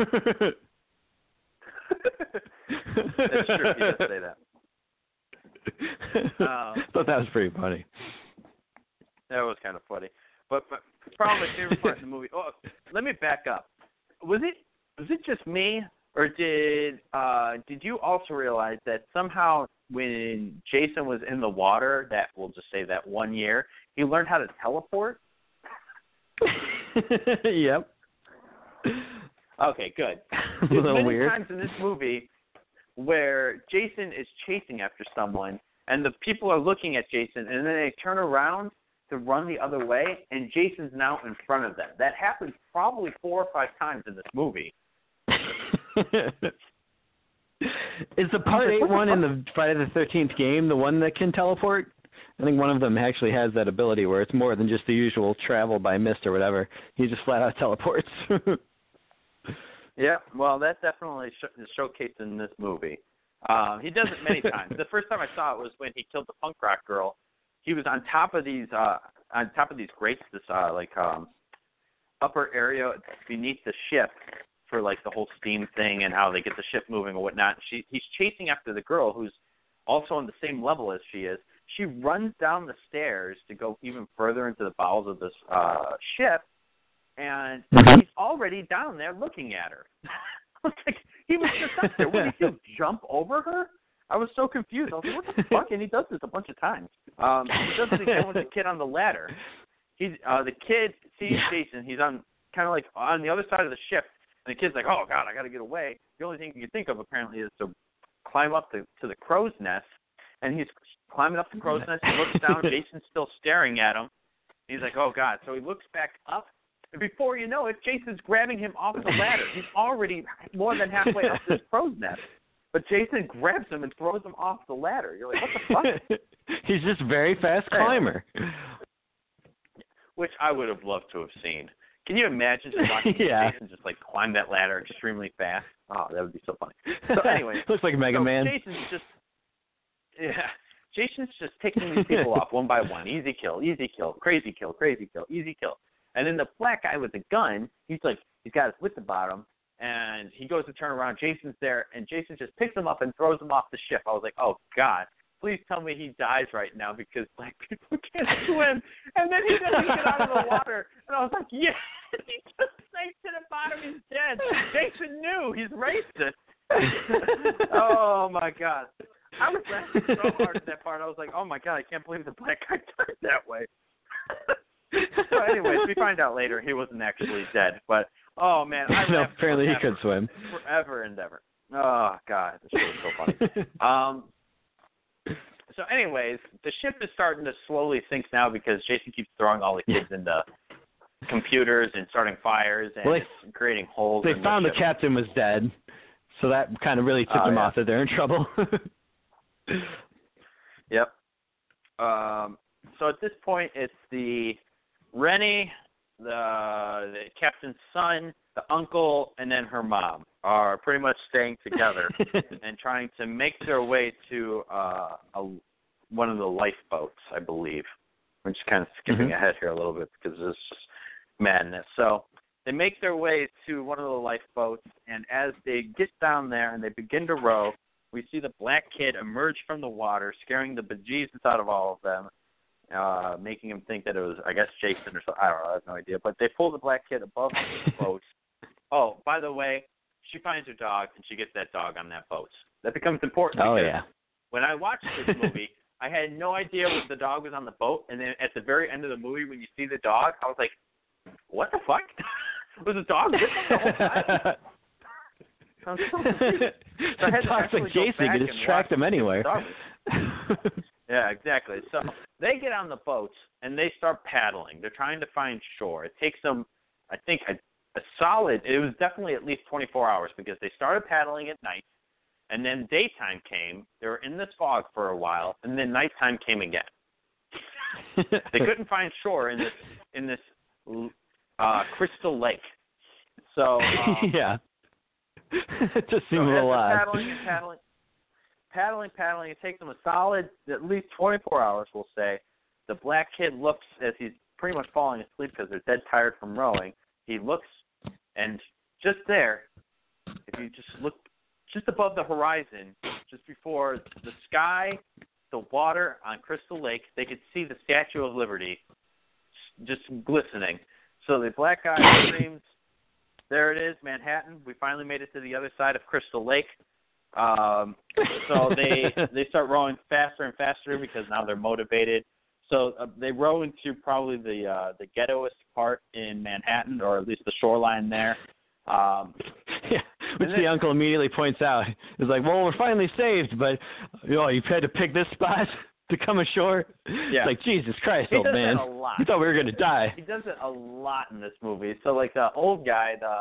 That's true. He does say that. Uh, Thought that was pretty funny. That was kind of funny. But, but probably my favorite part of the movie. Oh, let me back up. Was it was it just me, or did uh did you also realize that somehow when Jason was in the water, that we'll just say that one year, he learned how to teleport? yep. Okay, good. A There's little many weird. times in this movie where Jason is chasing after someone, and the people are looking at Jason, and then they turn around to run the other way, and Jason's now in front of them. That happens probably four or five times in this movie. Is the part eight one in the Friday the Thirteenth game the one that can teleport? I think one of them actually has that ability where it's more than just the usual travel by mist or whatever. He just flat out teleports. Yeah, well, that's definitely sh- is showcased in this movie. Um, he does it many times. The first time I saw it was when he killed the punk rock girl. He was on top of these uh on top of these grates, this uh like um upper area beneath the ship for like the whole steam thing and how they get the ship moving and whatnot. She he's chasing after the girl who's also on the same level as she is. She runs down the stairs to go even further into the bowels of this uh ship and Mhm. he's already down there looking at her. I was like, he was just up there. What did he do? Jump over her? I was so confused. I was like, what the fuck? And he does this a bunch of times. Um, he does it again with the kid on the ladder. He's uh, the kid sees Yeah. Jason. He's on kind of like on the other side of the ship, and the kid's like, "Oh God, I got to get away." The only thing he can think of apparently is to climb up to to the crow's nest, and he's climbing up the crow's nest. He looks down. Jason's still staring at him. He's like, "Oh God!" So he looks back up, and before you know it, Jason's grabbing him off the ladder. He's already more than halfway up this crow's nest, but Jason grabs him and throws him off the ladder. You're like, "What the fuck?" He's just a very fast climber. Which I would have loved to have seen. Can you imagine just watching Yeah. Jason just like climb that ladder extremely fast? Oh, that would be so funny. So anyway, looks like Mega so Man. Jason's just yeah. Jason's just taking these people off one by one. Easy kill, easy kill, crazy kill, crazy kill, easy kill. And then the black guy with the gun, he's like he's got his wit about him and he goes to turn around, Jason's there and Jason just picks him up and throws him off the ship. I was like, Oh God, please tell me he dies right now because black people can't swim and then he doesn't get out of the water and I was like, Yes, he just sank to the bottom, he's dead. Jason knew he's racist. oh my god. I was laughing so hard at that part. I was like, "Oh my god, I can't believe the black guy died that way." so, anyways, we find out later he wasn't actually dead. But oh man, I no, apparently he could swim. forever and ever. Oh god, this is so funny. Um. So, anyways, the ship is starting to slowly sink now because Jason keeps throwing all the kids into computers and starting fires and Well, they- creating holes. they found the the captain was dead, so that kind of really tipped Oh, them yeah. off that they're in trouble. Yep. Um, so at this point, it's the Rennie, the, the captain's son, the uncle, and then her mom are pretty much staying together and trying to make their way to uh, a, one of the lifeboats, I believe. I'm just kind of skipping Mhm. ahead here a little bit because this is madness. So they make their way to one of the lifeboats, and as they get down there and they begin to row, we see the black kid emerge from the water, scaring the bejesus out of all of them, uh, making him think that it was, I guess, Jason or something. I don't know. I have no idea. But they pull the black kid above the boat. Oh, by the way, she finds her dog and she gets that dog on that boat. That becomes important. oh yeah. when I watched this movie, I had no idea what the dog was on the boat, and then at the very end of the movie, when you see the dog, I was like, "What the fuck? was the dog with the whole time?" I was so confused. So I had to actually like go Jason back can just and track watch them anywhere. Yeah, exactly. So they get on the boats and they start paddling. They're trying to find shore. It takes them, I think, a, a solid. It was definitely at least 24 hours because they started paddling at night, and then daytime came. They were in this fog for a while, and then nighttime came again. They couldn't find shore in this in this uh, crystal lake. So um, yeah. it just So seems a little odd. paddling and paddling, paddling, paddling. It takes them a solid, at least 24 hours, we'll say. The black kid looks as he's pretty much falling asleep because they're dead tired from rowing. He looks, and just there, if you just look just above the horizon, just before the sky, the water on Crystal Lake, they could see the Statue of Liberty just glistening. So the black guy screams, there it is, Manhattan. We finally made it to the other side of Crystal Lake. Um, so they they start rowing faster and faster because now they're motivated. So uh, they row into probably the uh, the ghettoest part in Manhattan, or at least the shoreline there. Um, yeah, which then- the uncle immediately points out. He's like, "Well, we're finally saved, but you know, you had to pick this spot to come ashore." Yeah. It's like Jesus Christ, He old man. a lot. We thought we were gonna die. he does it a lot in this movie. So like the old guy, the,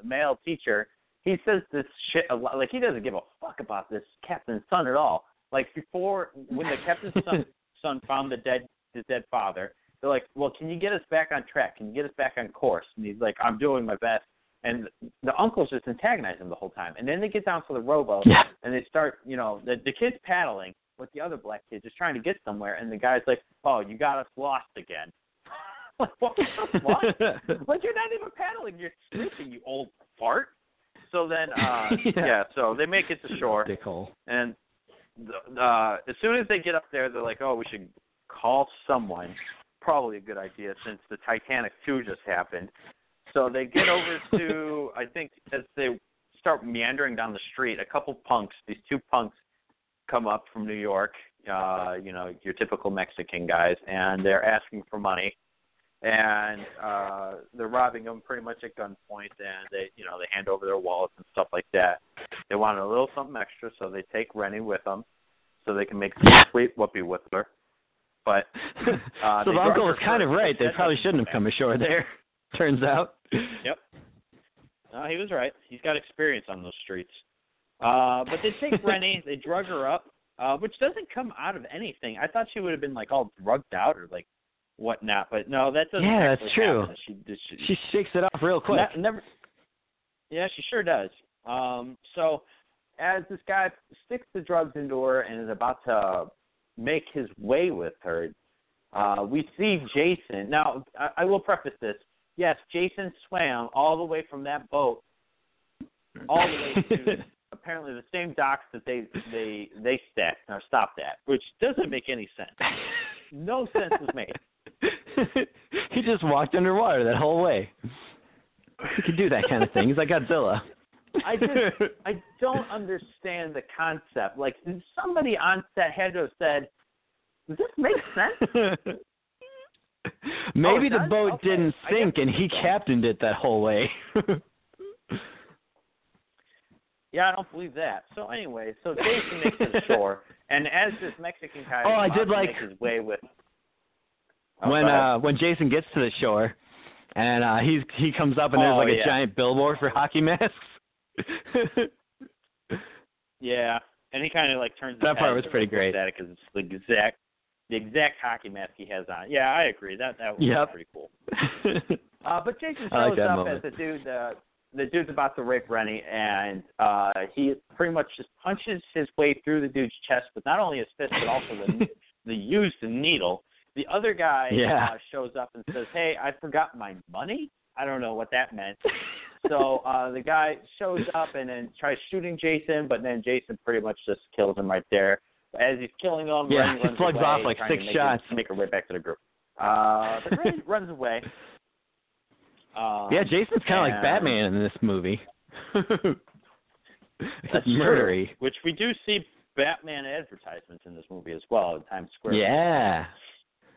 the male teacher, he says this shit a lot. Like he doesn't give a fuck about this captain's son at all. Like before, when the captain's son son found the dead the dead father, they're like, "Well, can you get us back on track? Can you get us back on course?" And he's like, "I'm doing my best." And the uncle's just antagonizing him the whole time. And then they get down to the rowboat Yeah. and they start, you know, the the kid's paddling with the other black kid, just trying to get somewhere. And the guy's like, "Oh, you got us lost again." like, what? what? like you're not even paddling, you're sleeping, you old fart. So then, uh, Yeah. yeah. So they make it to shore, Dickhole. and the, uh, as soon as they get up there, they're like, "Oh, we should call someone." Probably a good idea since the Titanic two just happened. So they get over to, I think, as they start meandering down the street, a couple punks, these two punks, come up from New York. Uh, you know, your typical Mexican guys, and they're asking for money and uh they're robbing them pretty much at gunpoint and they you know they hand over their wallets and stuff like that. They wanted a little something extra so they take rennie with them so they can make some sweet whoopee with her but Uh, so the uncle was kind of right. They probably shouldn't have come ashore there. Turns out. yep. No he was right. He's got experience on those streets. Uh but they take rennie they drug her up uh which doesn't come out of anything. I thought she would have been like all drugged out or like whatnot but no that doesn't Yeah, that's true. happen. she she, She shakes it off real quick. Ne- never. Yeah, she sure does. Um, so as this guy sticks the drugs into her and is about to make his way with her, uh, we see Jason. Now, I, I will preface this. Yes, Jason swam all the way from that boat all the way to apparently the same docks that they they they stepped or stopped at, which doesn't make any sense. No sense was made. he just walked underwater that whole way. He could do that kind of thing. He's like Godzilla. I just I don't understand the concept. Like somebody on set had to have said, "Does this make sense?" Maybe it the boat Okay. didn't sink and he captained it that whole way. Yeah, I don't believe that. So anyway, so Jason makes it ashore, and as this Mexican guy Oh, I did like- his way with Oh, when uh when Jason gets to the shore and uh he's he comes up and there's Oh, like a yeah. giant billboard for hockey masks. yeah, and he kind of like turns. That part was pretty great. at it because it's the exact the exact hockey mask he has on. Yeah, I agree. That that was Yep. pretty cool. Uh, but Jason I like shows up moment. as the dude. Uh, the dude's about to rape Rennie, and uh, he pretty much just punches his way through the dude's chest with not only his fist but also the the used needle. The other guy Yeah. uh, shows up and says, "Hey, I forgot my money." I don't know what that meant. so uh, the guy shows up and then tries shooting Jason, but then Jason pretty much just kills him right there. As he's killing him, Yeah, he runs away, off like six to make shots. It, make it right back to the group. Uh, but runs away. Um, yeah, Jason's kind of like Batman in this movie. That's murdery. true. Which we do see Batman advertisements in this movie as well in Times Square. Yeah,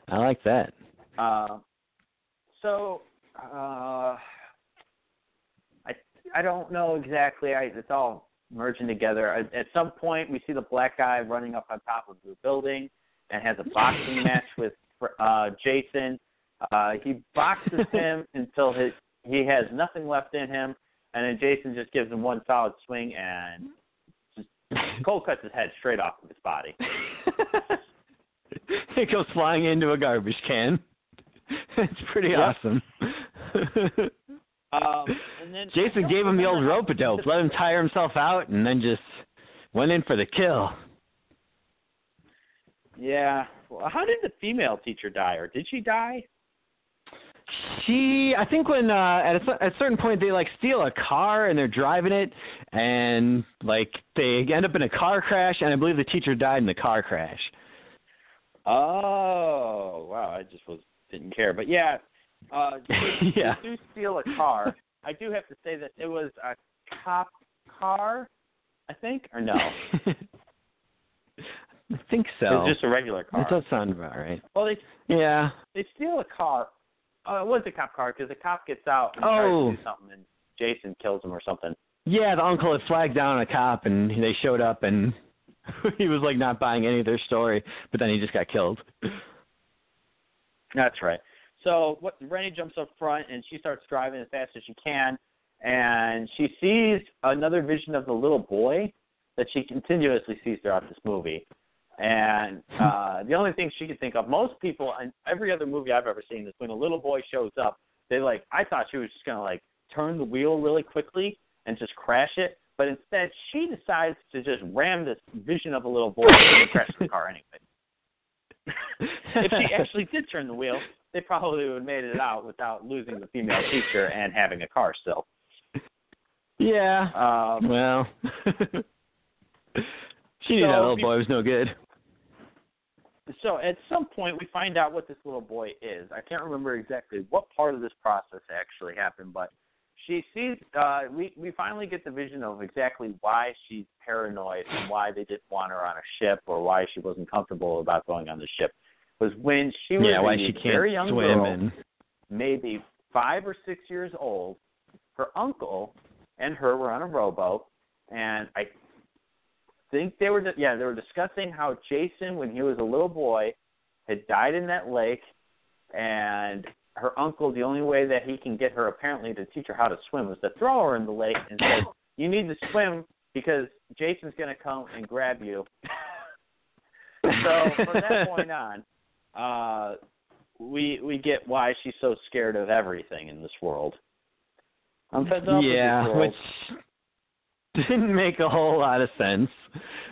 I like that. Uh, so uh, I I don't know exactly. I, it's all merging together. At, at some point, we see the black guy running up on top of the building and has a boxing match with uh, Jason. Uh, he boxes him until his he has nothing left in him, and then Jason just gives him one solid swing and just cold cuts his head straight off of his body. it goes flying into a garbage can. It's pretty Yep. awesome. Um, and then Jason gave him the old rope a dope, let him tire himself out, and then just went in for the kill. Yeah. Well, how did the female teacher die, or did she die? She, I think when uh, at a, at a certain point they like steal a car and they're driving it, and like they end up in a car crash, and I believe the teacher died in the car crash. Oh, wow! I just was didn't care, but yeah, uh, Yeah. do steal a car. I do have to say that it was a cop car, I think, or no? I think It so. was just a regular car. That does sound about right. Well, they Yeah. they steal a car. Oh, it was a cop car because the cop gets out and Oh. tries to do something, and Jason kills him or something. Yeah, the uncle had flagged down a cop, and they showed up, and he was like not buying any of their story, but then he just got killed. That's right. So what Rennie jumps up front and she starts driving as fast as she can and she sees another vision of the little boy that she continuously sees throughout this movie. And uh the only thing she could think of, most people in every other movie I've ever seen is when a little boy shows up, they like I thought she was just gonna like turn the wheel really quickly and just crash it. But instead she decides to just ram this vision of a little boy and crash the car anyway if she actually did turn the wheel, they probably would have made it out without losing the female teacher and having a car still. yeah. Um, Well, she knew So that little boy was no good. so at some point, we find out what this little boy is. I can't remember exactly what part of this process actually happened, but she sees. Uh, we we finally get the vision of exactly why she's paranoid and why they didn't want her on a ship or why she wasn't comfortable about going on the ship. Was when she was Yeah, why a she very can't young swim girl, and maybe five or six years old. Her uncle and her were on a rowboat, and I think they were yeah they were discussing how Jason, when he was a little boy, had died in that lake, and her uncle the only way that he can get her apparently to teach her how to swim was to throw her in the lake and say you need to swim because Jason's going to come and grab you. so from that point on, uh, we we get why she's so scared of everything in this world. I'm fed up yeah, with this world. which didn't make a whole lot of sense.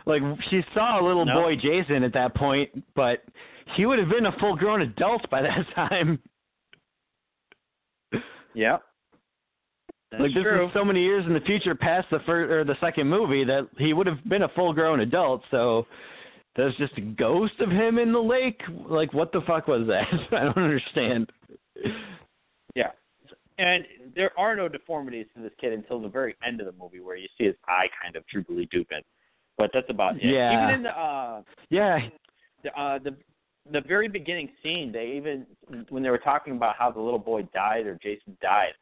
Like she saw a little No. boy Jason at that point, but he would have been a full-grown adult by that time. Yep. That's like this true. is so many years in the future past the first or the second movie that he would have been a full-grown adult. So there's just a ghost of him in the lake. Like what the fuck was that? I don't understand. Yeah. And there are no deformities to this kid until the very end of the movie where you see his eye kind of droopily drooping. But that's about it. Yeah. Even in the uh Yeah, the uh the the very beginning scene, they even when they were talking about how the little boy died or Jason died,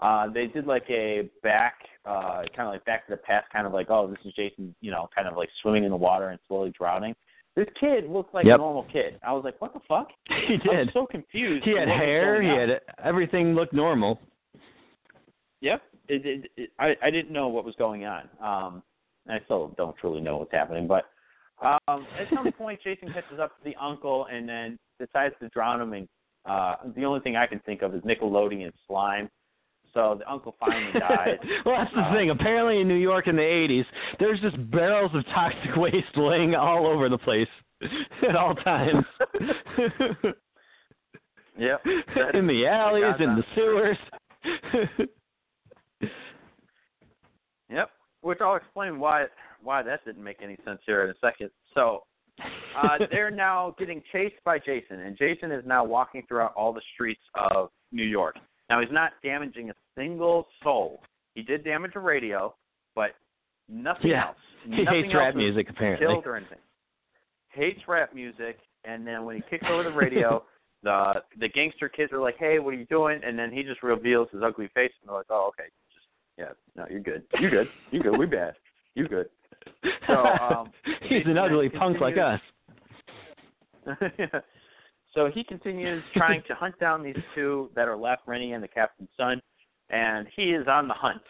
uh they did like a back uh kind of like back to the past kind of like, oh, this is Jason, you know, kind of like swimming in the water and slowly drowning. This kid looked like Yep. a normal kid. I was like, what the fuck? he did. I was so confused. He had hair. He had everything looked normal. Yep. It, it, it, I I didn't know what was going on. Um, I still don't truly know what's happening, but um, at some point, Jason catches up to the uncle and then decides to drown him. And uh, the only thing I can think of is Nickelodeon slime. So the uncle finally dies. well, that's the Uh, thing. Apparently, in New York in the '80s, there's just barrels of toxic waste laying all over the place at all times. Yep. in the alleys, in the sewers. Yep. Which I'll explain why why that didn't make any sense here in a second. So uh, they're now getting chased by Jason, and Jason is now walking throughout all the streets of New York. Now he's not damaging a single soul. He did damage a radio, but nothing Yeah. else. he Nothing hates rap else was music, apparently. Killed or anything. Hates rap music, and then when he kicks over the radio, the the gangster kids are like, "Hey, what are you doing?" And then he just reveals his ugly face, and they're like, "Oh, okay, just yeah, no, you're good, you're good, you're good, we bad, you good." So, um, he's an ugly punk like us. so he continues trying to hunt down these two that are left, Rennie and the captain's son, and he is on the hunt.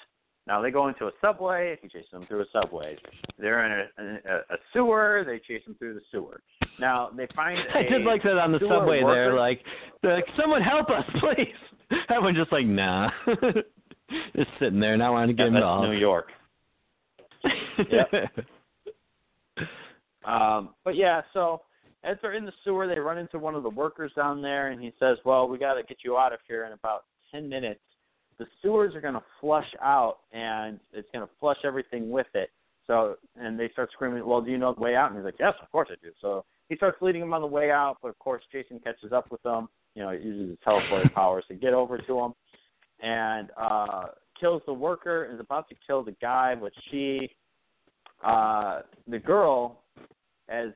Now they go into a subway. He chases them through a subway. They're in a, a, a sewer. They chase them through the sewer. Now they find. I did like that on the subway worker. there, like, they're like, someone help us, please. Everyone's just like, nah. just sitting there, not wanting to Yeah, get that's involved. New York. Yep. Um, but yeah, so as they're in the sewer, they run into one of the workers down there, and he says, "Well, we got to get you out of here in about ten minutes. The sewers are going to flush out, and it's going to flush everything with it." So, and they start screaming, "Well, do you know the way out?" And he's like, "Yes, of course I do." So he starts leading them on the way out, but of course Jason catches up with them. You know, uses his teleporting powers to get over to them, and uh, kills the worker. Is about to kill the guy, but she, uh, the girl, as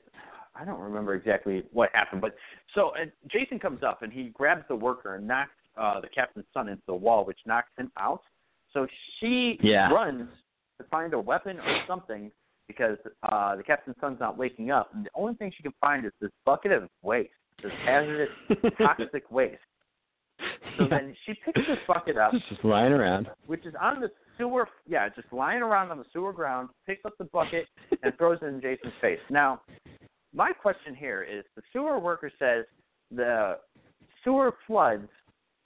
I don't remember exactly what happened, but so uh, Jason comes up and he grabs the worker and knocks uh, the captain's son into the wall, which knocks him out. So she Yeah. runs to find a weapon or something because uh, the captain's son's not waking up, and the only thing she can find is this bucket of waste, this hazardous toxic waste. So Yeah. then she picks this bucket up, just lying around. which is on the sewer. Yeah, just lying around on the sewer ground. Picks up the bucket and throws it in Jason's face. Now, my question here is: the sewer worker says the sewer floods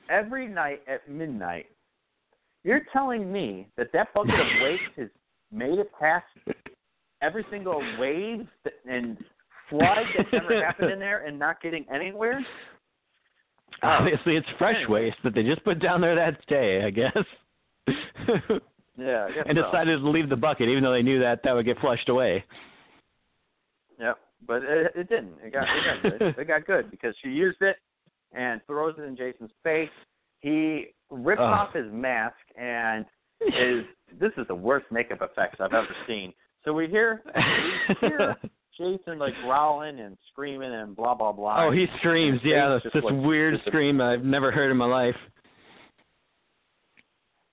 every night at midnight. You're telling me that that bucket of waste has made it past every single wave and flood that's ever happened in there and not getting anywhere? Oh. Obviously, it's fresh Anyway. waste that they just put down there that day, I guess. Yeah, I guess and so. decided to leave the bucket, even though they knew that that would get flushed away. Yep, but it, it didn't. It got it got good. it got good because she used it and throws it in Jason's face. He rips Ugh. off his mask and is this is the worst makeup effects I've ever seen. So we hear we hear Jason like growling and screaming and blah blah blah. oh, he screams. Yeah, that's just this weird just scream I've never heard in my life.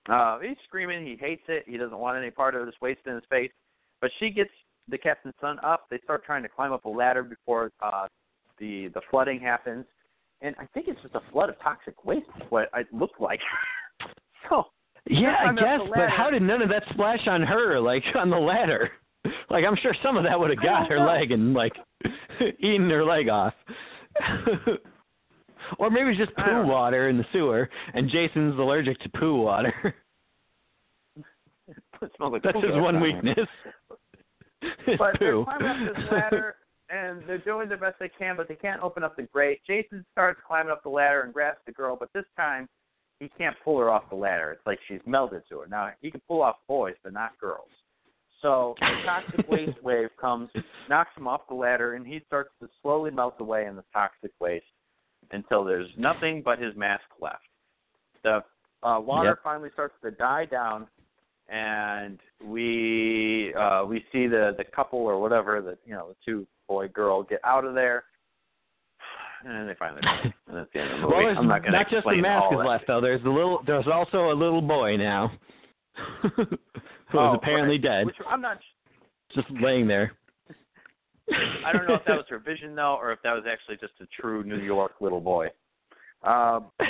Uh, he's screaming. He hates it. He doesn't want any part of this waste in his face. But she gets the captain's son up. They start trying to climb up a ladder before uh, the the flooding happens. And I think it's just a flood of toxic waste. is What it looked like. so Yeah, I guess, but how did none of that splash on her, like on the ladder? Like I'm sure some of that would have got her leg and like eaten her leg off. or maybe it's just poo water in the sewer, and Jason's allergic to poo water. like That's poo his one weakness. But they're climbing up this ladder, and they're doing the best they can, but they can't open up the grate. Jason starts climbing up the ladder and grabs the girl, but this time he can't pull her off the ladder. It's like she's melted to her. Now he can pull off boys, but not girls. So the toxic waste wave comes, knocks him off the ladder, and he starts to slowly melt away in the toxic waste until there's nothing but his mask left. The uh, water Yep. finally starts to die down, and we uh, we see the the couple or whatever the you know the two boy girl get out of there, and then they finally die. and that's the end of the movie. Well, I'm not going to not just the mask is left though. There's the little. There's also a little boy now, who Oh, is apparently right. dead, Which I'm not. just laying there. I don't know if that was her vision though, or if that was actually just a true New York little boy. Um,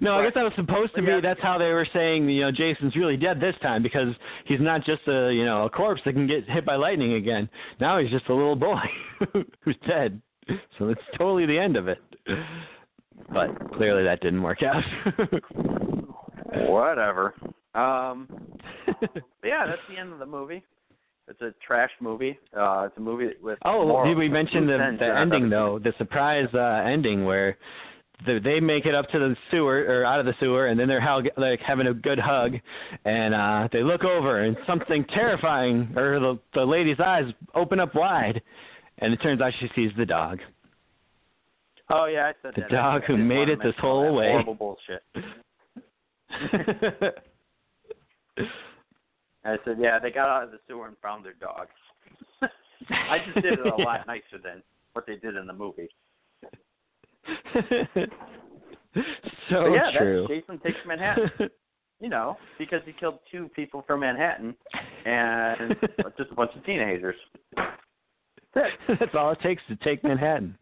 no, I guess that was supposed to be. yeah. That's how they were saying. You know, Jason's really dead this time because he's not just a you know a corpse that can get hit by lightning again. Now he's just a little boy who's dead. So that's totally the end of it. But clearly that didn't work out. Whatever. Um, but yeah, that's the end of the movie. It's a trash movie. Uh, it's a movie with. oh, more did we mention the the ending though? The surprise uh ending where the, they make it up to the sewer or out of the sewer, and then they're how, like having a good hug, and uh they look over, and something terrifying, or the the lady's eyes open up wide, and it turns out she sees the dog. Oh yeah, I said The that. dog who made it this whole way. Horrible bullshit. I said, yeah, they got out of the sewer and found their dog. I just did it a lot nicer than what they did in the movie. so but yeah, true. that's Jason Takes Manhattan. You know, because he killed two people from Manhattan and just a bunch of teenagers. That's. That's all it takes to take Manhattan.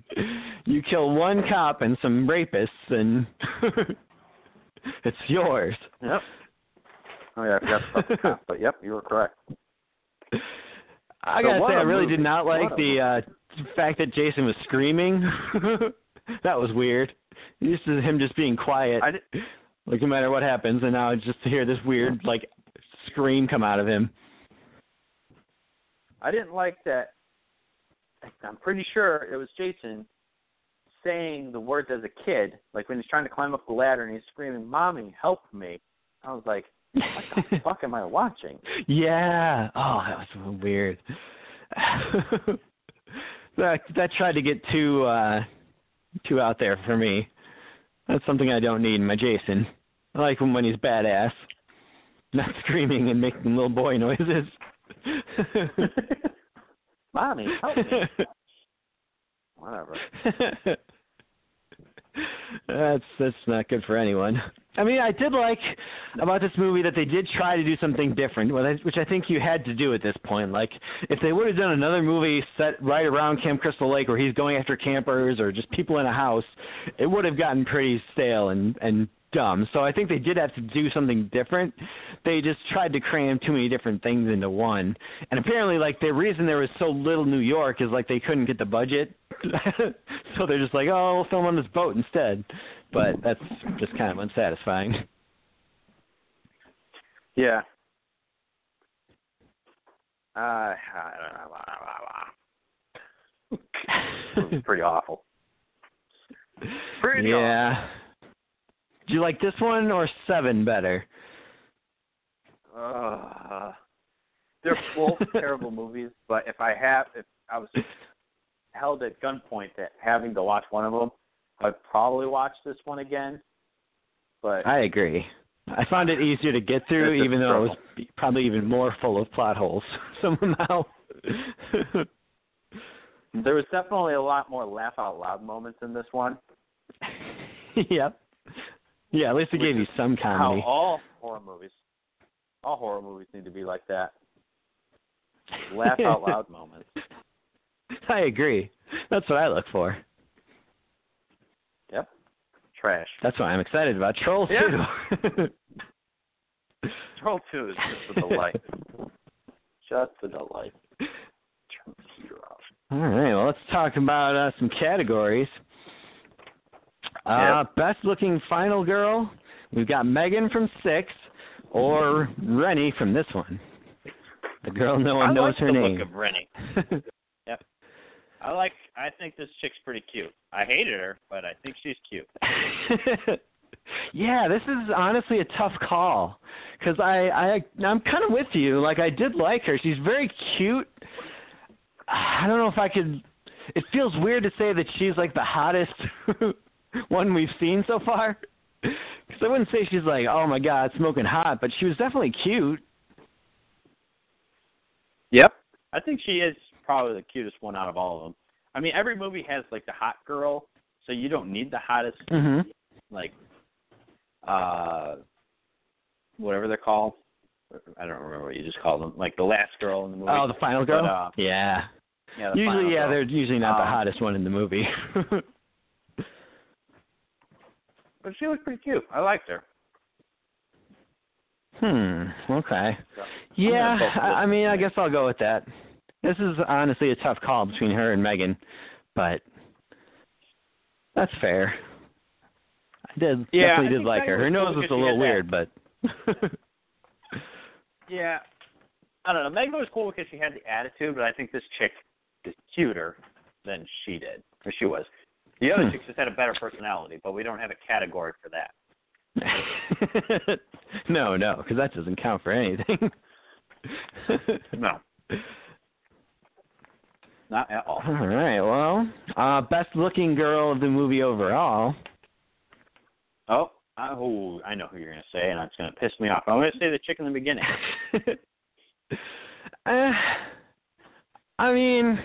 You kill one cop and some rapists, and it's yours. Yep. Oh yeah, I forgot about the cop, but yep, you were correct. I So gotta say, I really movie. did not like What the uh fact that Jason was screaming. that was weird. Used to him just being quiet, like no matter what happens, and now just to hear this weird like scream come out of him. I didn't like that. I'm pretty sure it was Jason saying the words as a kid, like when he's trying to climb up the ladder and he's screaming, "Mommy, help me!" I was like, "What the fuck am I watching?" Yeah. Oh, that was so weird. that that tried to get too uh too out there for me. That's something I don't need in my Jason. I like him when he's badass, not screaming and making little boy noises. Mommy, help me! Whatever. That's that's not good for anyone. I mean, I did like about this movie that they did try to do something different, which I think you had to do at this point. Like, if they would have done another movie set right around Camp Crystal Lake, where he's going after campers or just people in a house, it would have gotten pretty stale and and dumb. So I think they did have to do something different. They just tried to cram too many different things into one. And apparently, like the reason there was so little New York is like they couldn't get the budget, so they're just like, oh, we'll film on this boat instead. But that's just kind of unsatisfying. Yeah. Uh, pretty awful. Pretty awful. Do you like this one or Seven better? Uh, they're both terrible movies, but if I have, if I was held at gunpoint that having to watch one of them, I'd probably watch this one again. But I agree. I found it easier to get through, even though it was probably even more full of plot holes somehow. there was definitely a lot more laugh out loud moments in this one. yep. Yeah, at least it gave you some comedy. How all horror movies, all horror movies need to be like that. Laugh out loud moments. I agree. That's what I look for. Yep. Trash. That's why I'm excited about Trolls Yeah. 2. Troll Two is just a delight. just a delight. Turn the heater off. All right, well, let's talk about uh, some categories. Uh, Best looking final girl, we've got Megan from Six, or Rennie from this one. The girl no one I knows like her the name. look of Rennie. yep. I like. I think this chick's pretty cute. I hated her, but I think she's cute. yeah, this is honestly a tough call because I I I'm kind of with you. Like I did like her. She's very cute. I don't know if I could. It feels weird to say that she's like the hottest one we've seen so far. Because I wouldn't say she's like, oh my god, smoking hot, but she was definitely cute. Yep. I think she is probably the cutest one out of all of them. I mean, every movie has like the hot girl, so you don't need the hottest Mhm. like uh whatever they're called. I don't remember what you just called them. Like the last girl in the movie. Oh, the final girl. But, uh, yeah. yeah, Usually, yeah, girl. they're usually not the Um, hottest one in the movie. but she was pretty cute. I liked her. Hmm. Okay. So, Yeah. I'm gonna vote for I, I mean, I guess I'll go with that. This is honestly a tough call between her and Megan, but that's fair. I did Yeah, I definitely did like her. Her nose was a little weird, but Yeah. I don't know. Megan was cool because she had the attitude, but I think this chick is cuter than she did, or she was. The other Hmm. chicks just had a better personality, but we don't have a category for that. no, no, because that doesn't count for anything. No. Not at all. All right. Well, uh, best looking girl of the movie overall. Oh, I, oh, I know who you're going to say, and it's going to piss me off. I'm going to say the chick in the beginning. uh, I mean,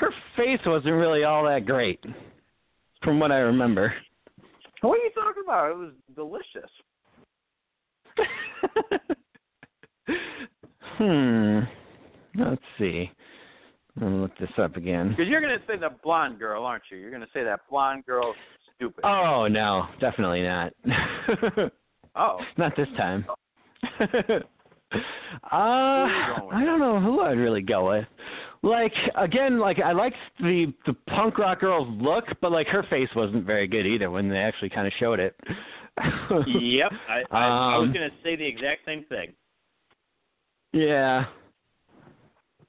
her face wasn't really all that great, from what I remember. What are you talking about? It was delicious. hmm. Let's see. Let me look this up again. Because you're going to say the blonde girl, aren't you? You're going to say that blonde girl stupid. Oh no, definitely not. oh. not this time. uh. I don't know who I'd really go with. Like again, like I liked the the punk rock girl's look, but like her face wasn't very good either when they actually kind of showed it. Yep. I, I, I was Um, going to say the exact same thing. Yeah.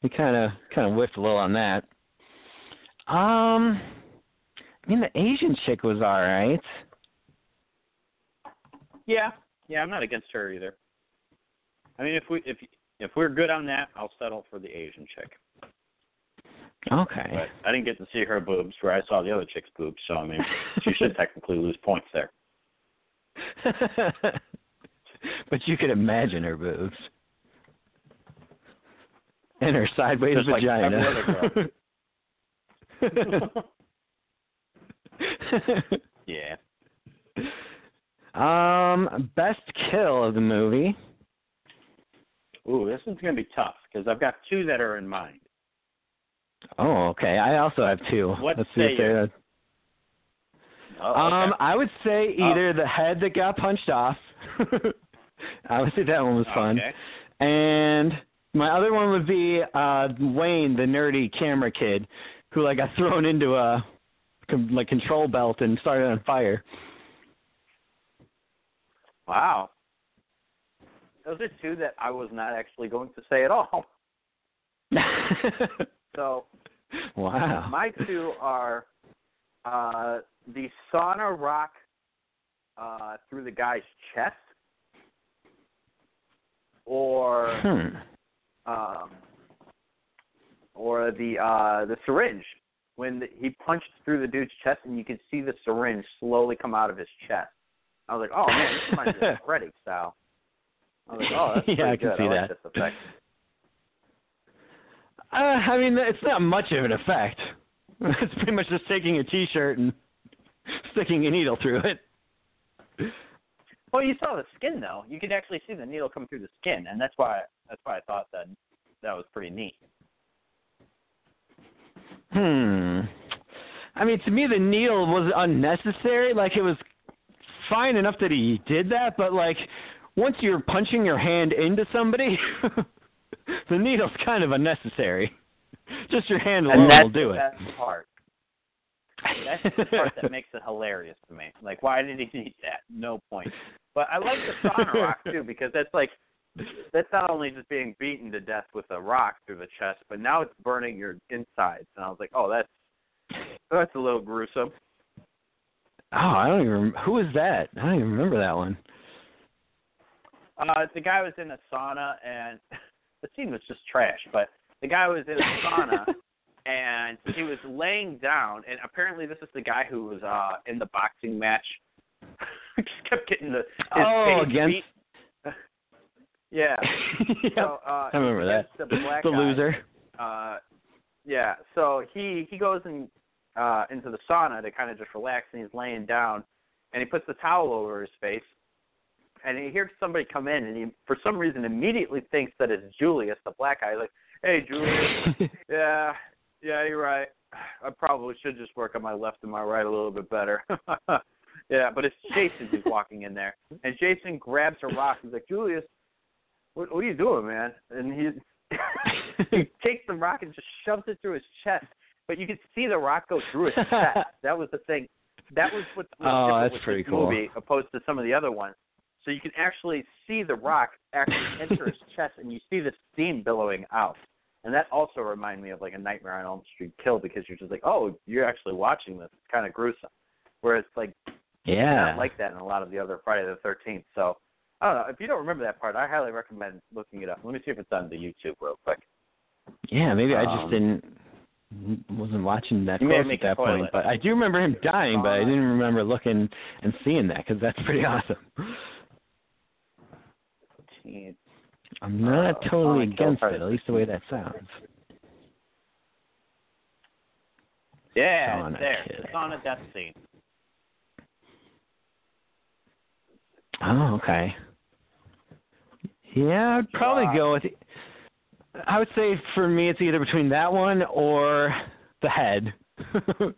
We kind of kind of whiffed a little on that. Um, I mean the Asian chick was all right. Yeah. Yeah, I'm not against her either. I mean, if we if if we're good on that, I'll settle for the Asian chick. Okay. But I didn't get to see her boobs, where I saw the other chick's boobs. So I mean, she should technically lose points there. but you could imagine her boobs. And her sideways Just like vagina. Yeah. um, best kill of the movie. Ooh, this one's gonna be tough because I've got two that are in mind. Oh, okay. I also have two. What Let's see if they're Oh, Um. I would say Oh. either the head that got punched off. I would say that one was fun. Okay. And my other one would be uh Wayne, the nerdy camera kid, who like got thrown into a com- like control belt and started on fire. Wow. Those are two that I was not actually going to say at all. So wow. my two are uh, the sauna rock uh, through the guy's chest, or hmm. um, or the uh, the syringe when the, he punched through the dude's chest and you could see the syringe slowly come out of his chest. I was like, oh man, this reminds me of Freddy style. I was like, oh, that's Yeah, pretty I can good. see I like that. this effect. Uh, I mean, it's not much of an effect. It's pretty much just taking a T-shirt and sticking a needle through it. Well, you saw the skin though. You could actually see the needle come through the skin, and that's why that's why I thought that that was pretty neat. Hmm. I mean, to me, the needle was unnecessary. Like, it was fine enough that he did that, but like, once you're punching your hand into somebody, the needle's kind of unnecessary. Just your hand alone that's will do the it. best part. That's the part that makes it hilarious to me. Like, why did he need that? No point. But I like the sauna rock too because that's like that's not only just being beaten to death with a rock through the chest, but now it's burning your insides. And I was like, oh, that's that's a little gruesome. Oh, I don't even. Who is that? I don't even remember that one. Uh, the guy was in a sauna, and the scene was just trash. But the guy was in a sauna, and he was laying down. And apparently, this is the guy who was uh, in the boxing match. just kept getting the Oh, against- beat. yeah. Yep. So, uh, I remember that. The, the guy. loser. Uh, yeah. So he he goes in uh, into the sauna to kind of just relax, and he's laying down, and he puts the towel over his face, and he hears somebody come in, and he for some reason immediately thinks that it's Julius, the black guy. He's like, "Hey, Julius, yeah, yeah, you're right. I probably should just work on my left and my right a little bit better." Yeah, but it's Jason who's walking in there, and Jason grabs a rock. He's like, Julius, what, what are you doing, man? And he he takes the rock and just shoves it through his chest. But you can see the rock go through his chest. That was the thing. That was what Oh, that's with pretty cool. movie opposed to some of the other ones. So you can actually see the rock actually enter his chest, and you see the steam billowing out. And that also reminded me of like a Nightmare on Elm Street kill because you're just like, oh, you're actually watching this. It's kind of gruesome. Whereas like Yeah. not like that in a lot of the other Friday the Thirteenth. So I don't know. If you don't remember that part, I highly recommend looking it up. Let me see if it's on the YouTube real quick. Yeah, maybe I just Um, didn't wasn't watching that close at that point, but I do remember him dying, but I didn't remember looking and seeing that because that's pretty awesome. I'm not Uh, totally against it, at least the way that sounds. Yeah, there. It's on a death scene. Oh, okay. Yeah, I'd probably Wow. go with. I would say for me, it's either between that one or the head.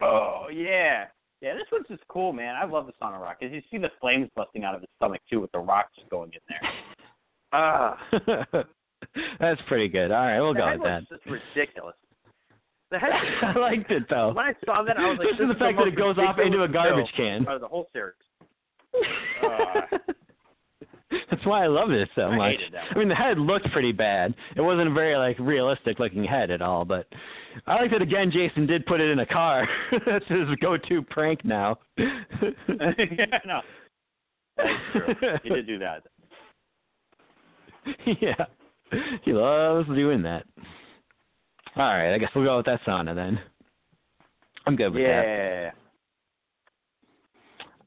Oh yeah, yeah. This one's just cool, man. I love the sauna rock because you see the flames busting out of his stomach too, with the rock just going in there. Ah, That's pretty good. All right, we'll the go with that. just ridiculous. The head. I liked it though. when I saw that, I was like, this the fact that it goes off into a garbage can. Out of the whole series. Uh, That's why I love this so I much. hated that I mean, the head looked pretty bad. It wasn't a very like realistic looking head at all. But I like that again. Jason did put it in a car. That's his go-to prank now. yeah, no. That's true. He did do that. yeah, he loves doing that. All right, I guess we'll go with that sauna then. I'm good with Yeah. that. The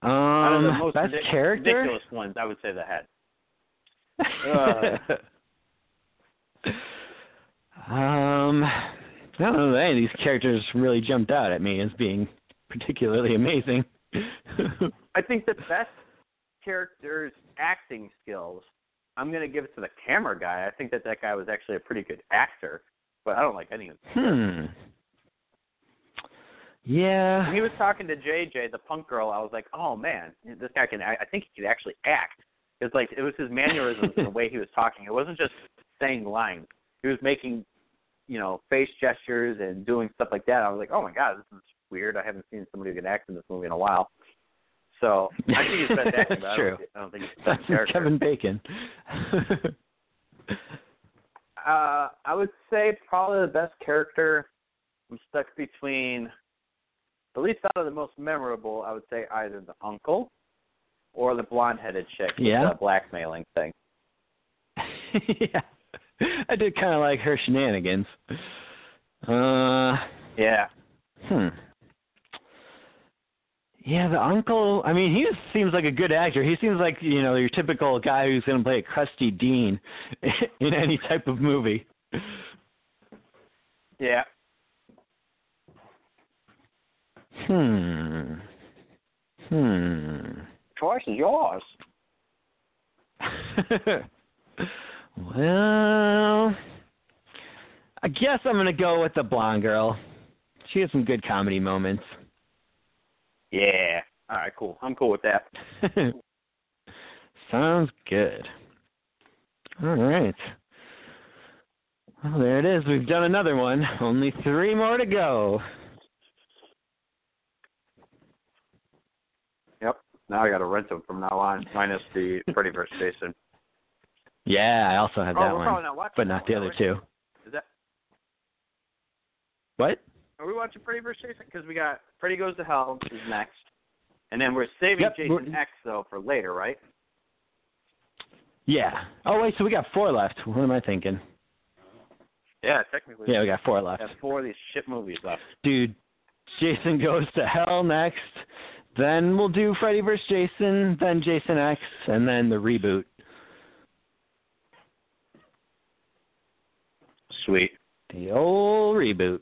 Um, most best ridic- character. ridiculous ones, I would say the head. Uh. um, I don't know that any of these characters really jumped out at me as being particularly amazing. I think the best character's acting skills, I'm going to give it to the camera guy. I think that that guy was actually a pretty good actor, but I don't like any of them. hmm. Yeah. When he was talking to JJ, the punk girl, I was like, oh man, this guy can. act. I think he could actually act. It's like it was his mannerisms and the way he was talking. It wasn't just saying lines. He was making, you know, face gestures and doing stuff like that. I was like, oh my god, this is weird. I haven't seen somebody who can act in this movie in a while. So I think he's best acting, I True. don't, I don't think he's That's best character. Kevin Bacon. Uh, I would say probably the best character. I'm stuck between, at least out of the most memorable, I would say either the uncle or the blonde-headed chick with Yeah? the blackmailing thing. yeah. I did kind of like her shenanigans. Uh, Yeah. hmm. Yeah, the uncle. I mean, he just seems like a good actor. He seems like you know your typical guy who's going to play a crusty dean in any type of movie. Yeah. Hmm. Hmm. Choice is yours. well, I guess I'm going to go with the blonde girl. She has some good comedy moments. Yeah. All right, cool. I'm cool with that. Sounds good. All right. Well, there it is. We've done another one. Only three more to go. Yep. Now I got to rent them from now on, minus the Freddy vs. Jason. Yeah, I also have oh, that one, probably not watching but not the other two. Is that? What? Are we watching Freddy vs. Jason? Because we got Freddy Goes to Hell is next, and then we're saving Yep, Jason we're- X though for later, right? Yeah. Oh wait, so we got four left. What am I thinking? Yeah, technically. Yeah, we got four left. We have four of these shit movies left. Dude, Jason goes to hell next. Then we'll do Freddy vs. Jason, then Jason X, and then the reboot. Sweet. The old reboot.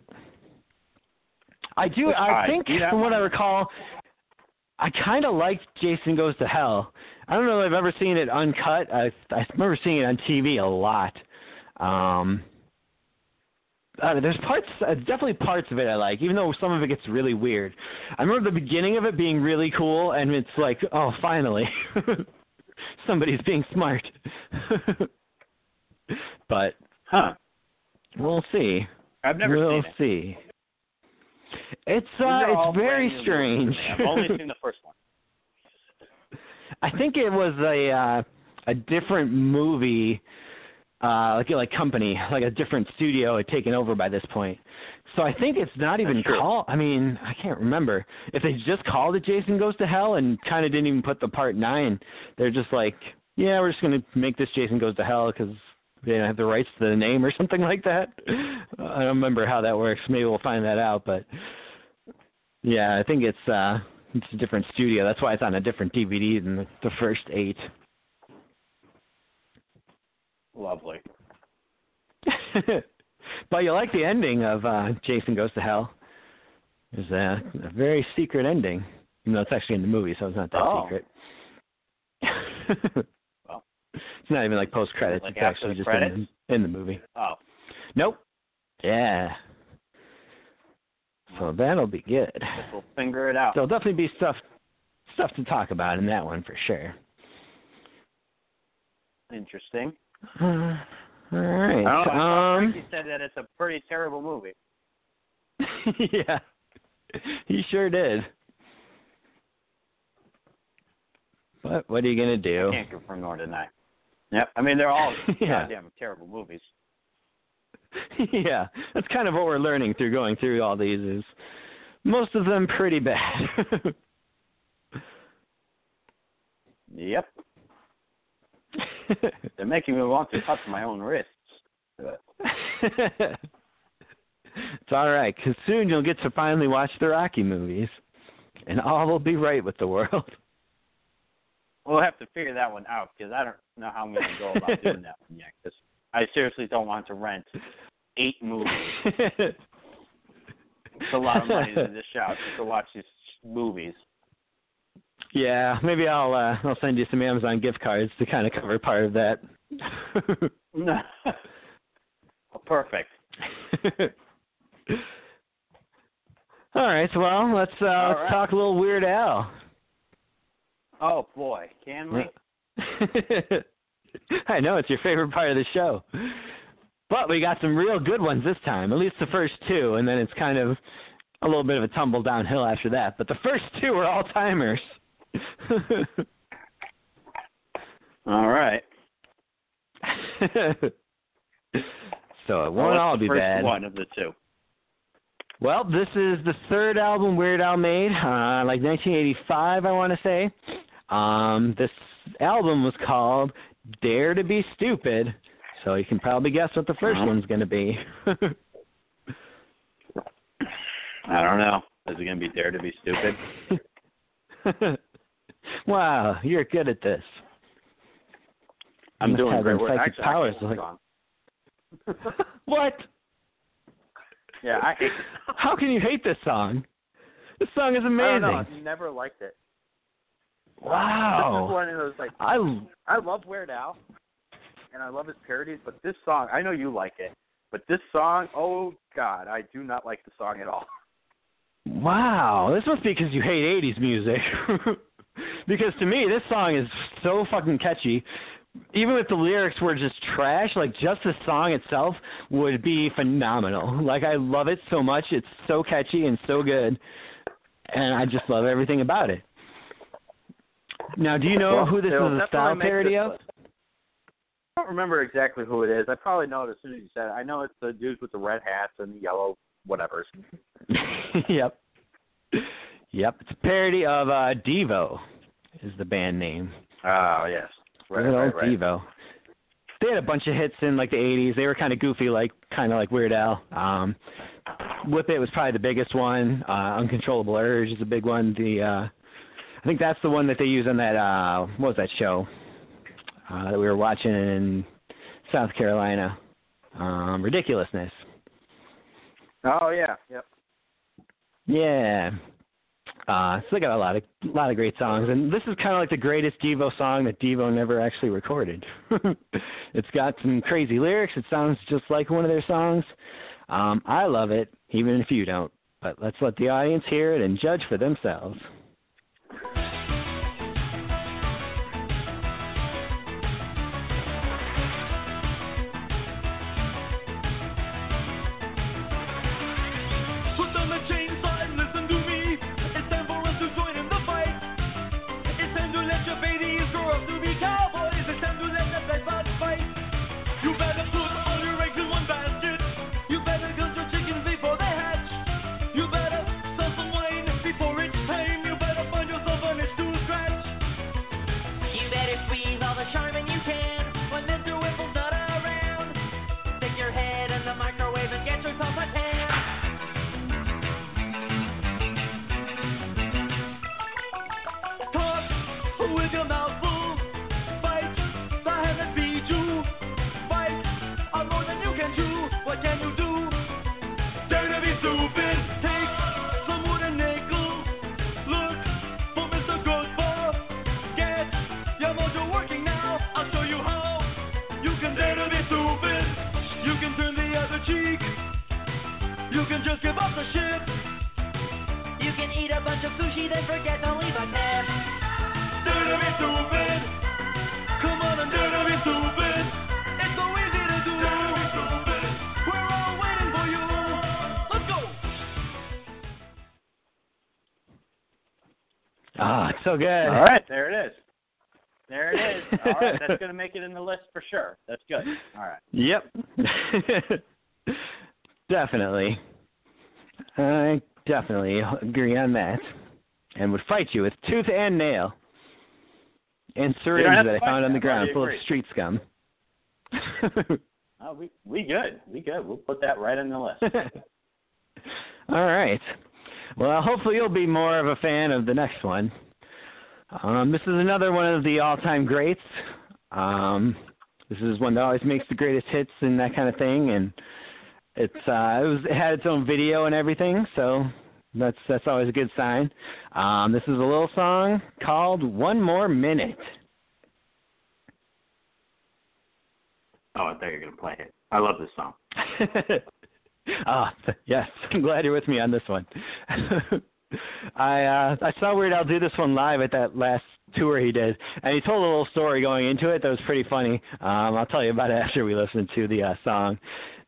I do. Which I I think, from what I recall, I kind of liked Jason Goes to Hell. I don't know if I've ever seen it uncut. I I remember seeing it on TV a lot. Um, uh, there's parts, uh, definitely parts of it I like, even though some of it gets really weird. I remember the beginning of it being really cool, and it's like, oh, finally, somebody's being smart. but Huh. we'll see. I've never seen it. we'll seen it. see. It's uh, it's very strange. movies to me. I've only seen the first one. I think it was a uh, a different movie, uh, like like company, like a different studio had taken over by this point. So I think it's not even called. I mean, I can't remember if they just called it Jason Goes to Hell and kind of didn't even put the part nine. They're just like, yeah, we're just gonna make this Jason Goes to Hell because they don't have the rights to the name or something like that. I don't remember how that works. Maybe we'll find that out. But yeah, I think it's uh it's a different studio. That's why it's on a different DVD than the, the first eight. Lovely. but you like the ending of uh Jason Goes to Hell. It's a, a very secret ending. Even though it's actually in the movie, so it's not that Oh. secret. Well. it's not even like post credits. Like it's actually just in the, in the movie. Oh. Nope. Yeah. So that'll be good. We'll finger it out. There'll definitely be stuff stuff to talk about in that one for sure. Interesting. Uh, all right. Don't. Um. Frankie said that it's a pretty terrible movie. yeah. He sure did. But what are you gonna do? I Can't confirm nor deny. Yep. I mean, they're all Yeah. goddamn terrible movies. yeah, that's kind of what we're learning through going through all these is most of them pretty bad. Yep. They're making me want to touch my own wrists. it's all right, because soon you'll get to finally watch the Rocky movies, and all will be right with the world. We'll have to figure that one out because I don't know how I'm going to go about doing that one yet. Because I seriously don't want to rent eight movies. It's a lot of money to dish out just to watch these movies. Yeah, maybe I'll uh, I'll send you some Amazon gift cards to kind of cover part of that. Perfect. all right, well, let's uh, All let's right. talk a little Weird Al. Oh boy, can we? I know it's your favorite part of the show. But we got some real good ones this time, at least the first two, and then it's kind of a little bit of a tumble downhill after that. But the first two are all timers. All right. so it won't what's all the be first bad. One of the two. Well, this is the third album Weird Al made, uh, like 1985, I want to say. Um, this album was called Dare to Be Stupid, so you can probably guess what the 1st Uh-huh. one's going to be. I don't know. Is it going to be Dare to Be Stupid? wow, you're good at this. I'm doing great work. psychic Actually, powers, I this like- song. what? Yeah, I How can you hate this song? This song is I don't amazing. know. I've never liked it. Wow. This is one of those like I I love Weird Al, and I love his parodies, but this song I know you like it, but this song, oh God, I do not like the song at all. Wow, this must be because you hate '80s music. because to me, this song is so fucking catchy. Even if the lyrics were just trash, like just the song itself would be phenomenal. Like I love it so much; it's so catchy and so good, and I just love everything about it. Now, do you know Well, who this is a style parody of? I don't remember exactly who it is. I probably know it as soon as you said it. I know it's the dudes with the red hats and the yellow whatevers. yep. Yep, it's a parody of uh Devo is the band name. Oh yes, right, Good right, old right. Devo. They had a bunch of hits in like the '80s. They were kind of goofy, like kind of like Weird Al. Um, Whip It was probably the biggest one. Uh, Uncontrollable Urge is a big one. The uh, I think that's the one that they use on that uh, what was that show uh, that we were watching in South Carolina? Um, Ridiculousness. Oh yeah, yep. Yeah. Uh, so they got a lot of a lot of great songs, and this is kind of like the greatest Devo song that Devo never actually recorded. it's got some crazy lyrics. It sounds just like one of their songs. Um, I love it, even if you don't. But let's let the audience hear it and judge for themselves. So good. All right, there it is. There it is. All right, that's going to make it in the list for sure. That's good. All right. Yep. definitely. I definitely agree on that. And would fight you with tooth and nail. And don't syringe that I found on the ground full of street scum. Oh, we we good. We good. We'll put that right in the list. All right. Well, hopefully you'll be more of a fan of the next one. Um, this is another one of the all-time greats. Um, this is one that always makes the greatest hits and that kind of thing, and it's uh, it was it had its own video and everything, so that's that's always a good sign. Um, this is a little song called "One More Minute." Oh, I thought you were going to play it. I love this song. Ah, yes. I'm glad you're with me on this one. I uh I saw Weird Al do this one live at that last tour he did, and he told a little story going into it that was pretty funny. Um, I'll tell you about it after we listen to the uh, song.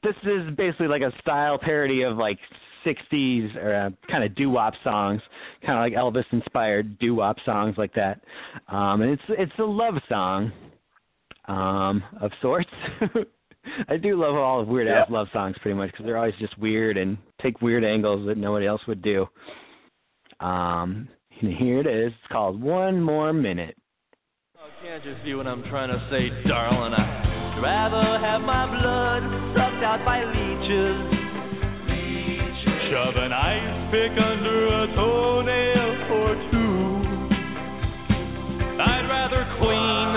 This is basically like a style parody of like 60s or uh, kind of doo-wop songs, kind of like Elvis-inspired doo-wop songs like that. Um, and it's it's a love song um, of sorts. I do love all of Weird Al's Yeah. love songs pretty much because they're always just weird and take weird angles that nobody else would do. Um, and here it is. It's called One More Minute. Oh, can't you see what I'm trying to say, darling? I'd rather have my blood sucked out by leeches. Shove an ice pick under a toenail or two. I'd rather clean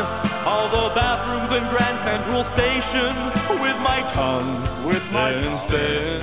all the bathrooms in Grand Central Station with my tongue. With my than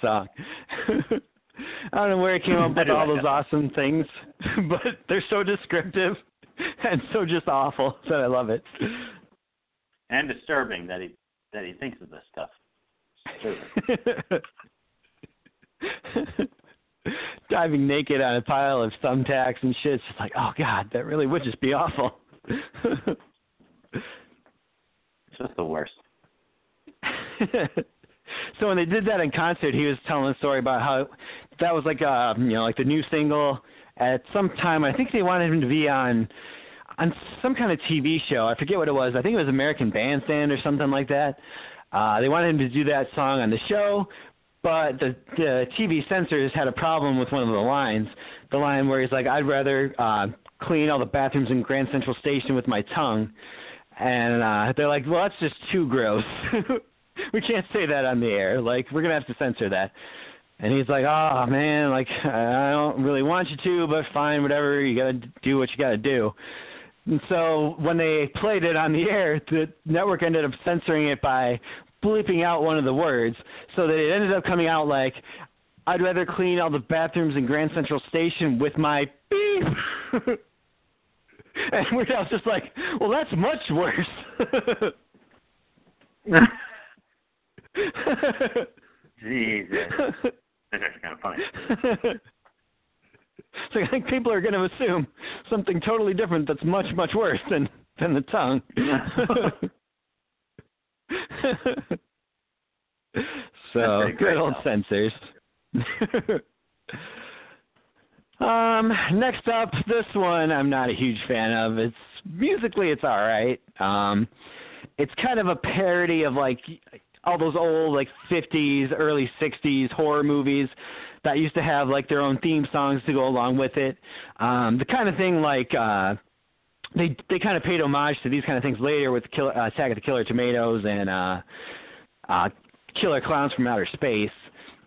song. I don't know where it came up with all those awesome things, but they're so descriptive and so just awful that I love it. And disturbing that he that he thinks of this stuff. Diving naked on a pile of thumbtacks and shit. It's just like, oh god, that really would just be awful. It's just the worst. So when they did that in concert, he was telling a story about how that was like uh you know like the new single at some time. I think they wanted him to be on on some kind of TV show. I forget what it was. I think it was American Bandstand or something like that. Uh, they wanted him to do that song on the show, but the the TV censors had a problem with one of the lines. The line where he's like, "I'd rather uh, clean all the bathrooms in Grand Central Station with my tongue," and uh, they're like, "Well, that's just too gross. we can't say that on the air. Like, we're gonna have to censor that." And he's like, "Oh man, like I don't really want you to, but fine, whatever. You gotta do what you gotta do." And so when they played it on the air, the network ended up censoring it by bleeping out one of the words, so that it ended up coming out like, "I'd rather clean all the bathrooms in Grand Central Station with my beep." and Al's just like, "Well, that's much worse." Jesus. That's actually kind of funny. so I think people are going to assume something totally different that's much much worse than than the tongue. so good old censors. um, next up, this one I'm not a huge fan of. It's musically it's all right. Um, it's kind of a parody of like all those old like 50s, early 60s horror movies that used to have like their own theme songs to go along with it. Um, the kind of thing like uh, they they kind of paid homage to these kind of things later with uh, Attack of the Killer Tomatoes and uh, uh, Killer Clowns from Outer Space.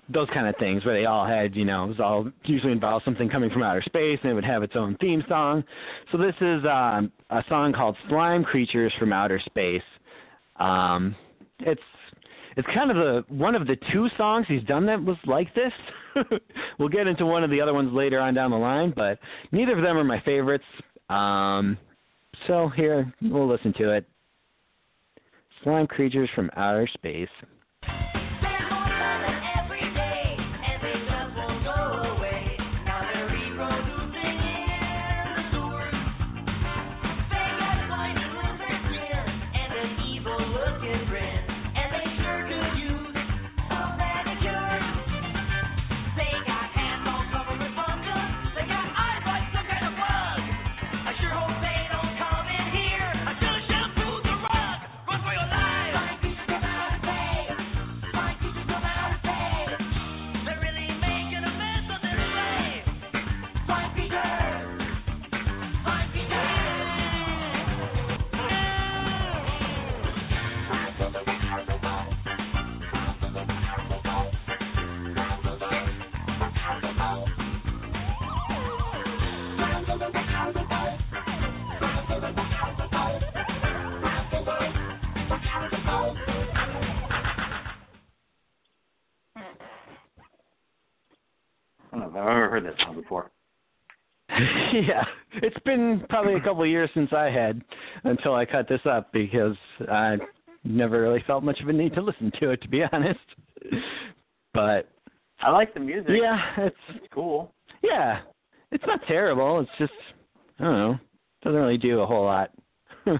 Those kind of things where they all had, you know, it was all usually involved something coming from outer space and it would have its own theme song. So this is um, a song called Slime Creatures from Outer Space. Um, it's it's kind of the one of the two songs he's done that was like this. we'll get into one of the other ones later on down the line, but neither of them are my favorites. Um, so here we'll listen to it. Slime creatures from outer space. Probably a couple of years since I had until I cut this up because I never really felt much of a need to listen to it, to be honest. But I like the music. yeah, it's It's cool. yeah, it's not terrible. It's just I don't know, doesn't really do a whole lot. All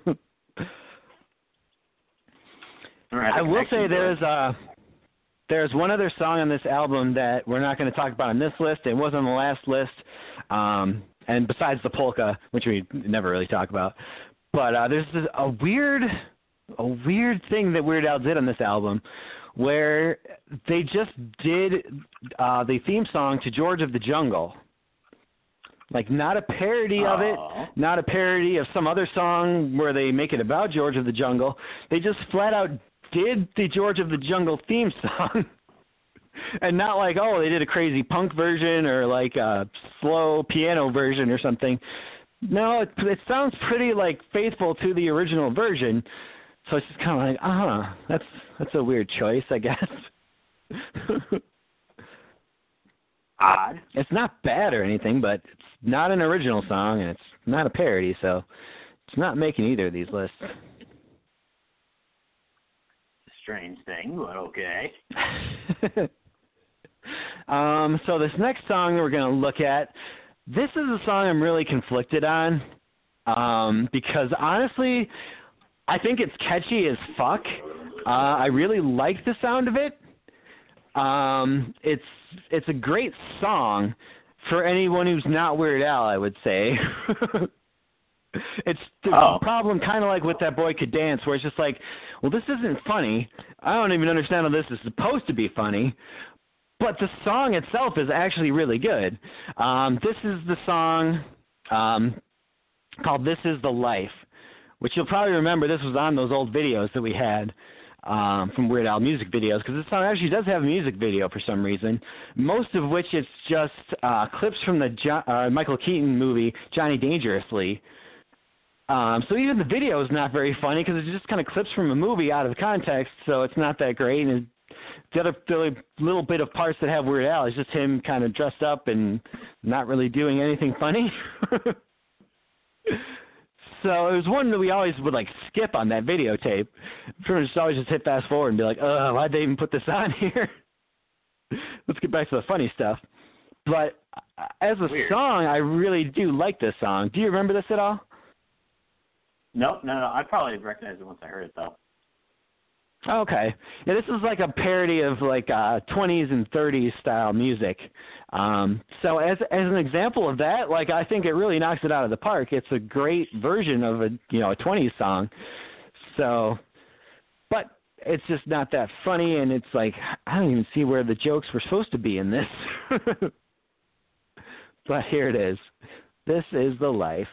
right, I will say there's uh there's one other song on this album that we're not going to talk about on this list. It was on the last list, um, and besides the polka, which we never really talk about, but uh, there's this, a weird, a weird thing that Weird Al did on this album, where they just did uh, the theme song to George of the Jungle. Like not a parody of it, not a parody of some other song where they make it about George of the Jungle. They just flat out did the George of the Jungle theme song. And not like, oh, they did a crazy punk version or like a slow piano version or something. No, it, it sounds pretty like faithful to the original version. So it's just kind of like, uh huh, that's that's a weird choice, I guess. odd. it's not bad or anything, but it's not an original song and it's not a parody, so it's not making either of these lists. Strange thing, but okay. um, so this next song that we're going to look at, this is a song I'm really conflicted on um, because honestly, I think it's catchy as fuck. Uh, I really like the sound of it, Um, it's it's a great song for anyone who's not Weird Al, I would say. it's the Oh. problem kind of like with that boy could dance where it's just like well this isn't funny i don't even understand how this is supposed to be funny but the song itself is actually really good um this is the song um called this is the life which you'll probably remember this was on those old videos that we had um, from Weird Al music videos because this song actually does have a music video for some reason. Most of which it's just uh, clips from the jo- uh, Michael Keaton movie Johnny Dangerously. Um, so even the video is not very funny because it's just kind of clips from a movie out of context, so it's not that great. And the other, the little bit of parts that have Weird Al is just him kind of dressed up and not really doing anything funny. So it was one that we always would like skip on that videotape. Pretty much always just hit fast forward and be like, "Oh, why'd they even put this on here?" Let's get back to the funny stuff. But uh, as a Weird. song, I really do like this song. Do you remember this at all? No, no, no. I probably recognized it once I heard it though. Okay. Yeah, this is like a parody of like uh 20s and 30s style music. Um so as as an example of that, like I think it really knocks it out of the park. It's a great version of a, you know, a 20s song. So but it's just not that funny and it's like I don't even see where the jokes were supposed to be in this. but here it is. This is the life.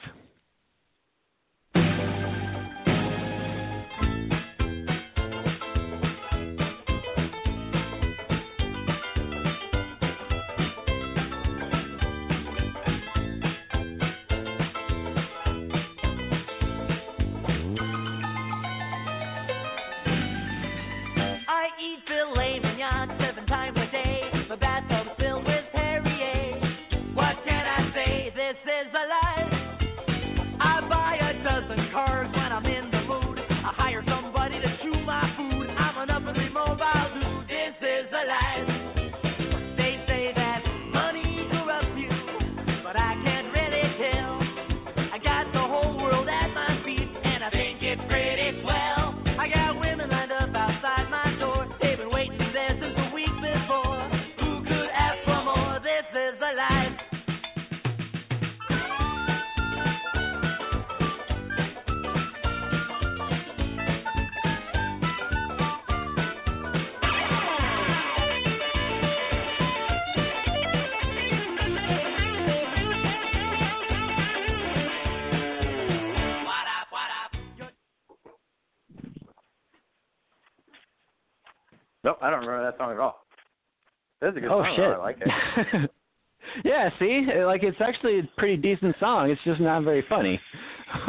That's a good Oh song. shit! I like it. yeah, see, like it's actually a pretty decent song. It's just not very funny.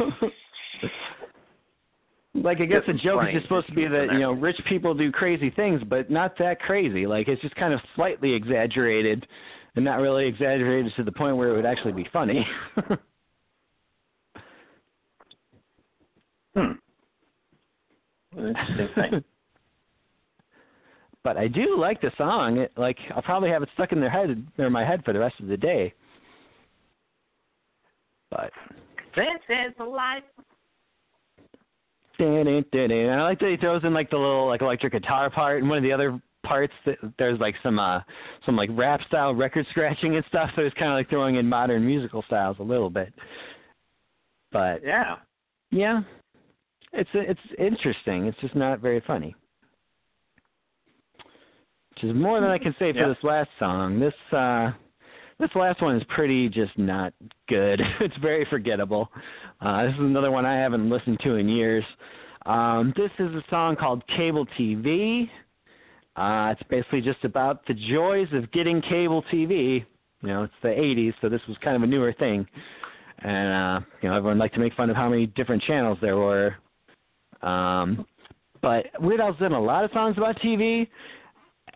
like I guess the joke is just supposed to be that you know rich people do crazy things, but not that crazy. Like it's just kind of slightly exaggerated, and not really exaggerated to the point where it would actually be funny. Hmm. Interesting thing. But I do like the song. It, like I'll probably have it stuck in their head or my head for the rest of the day. But This is life. Dun, dun, dun, dun. And I like that he throws in like the little like electric guitar part, and one of the other parts that there's like some uh some like rap style record scratching and stuff. So it's kind of like throwing in modern musical styles a little bit. But Yeah. yeah, it's it's interesting. It's just not very funny. Which is more than I can say for Yeah. this last song. This uh this last one is pretty just not good. it's very forgettable. Uh this is another one I haven't listened to in years. Um this is a song called Cable TV. Uh it's basically just about the joys of getting cable TV. You know, it's the 80s, so this was kind of a newer thing and uh you know everyone liked to make fun of how many different channels there were um but Weird Al's done a lot of songs about TV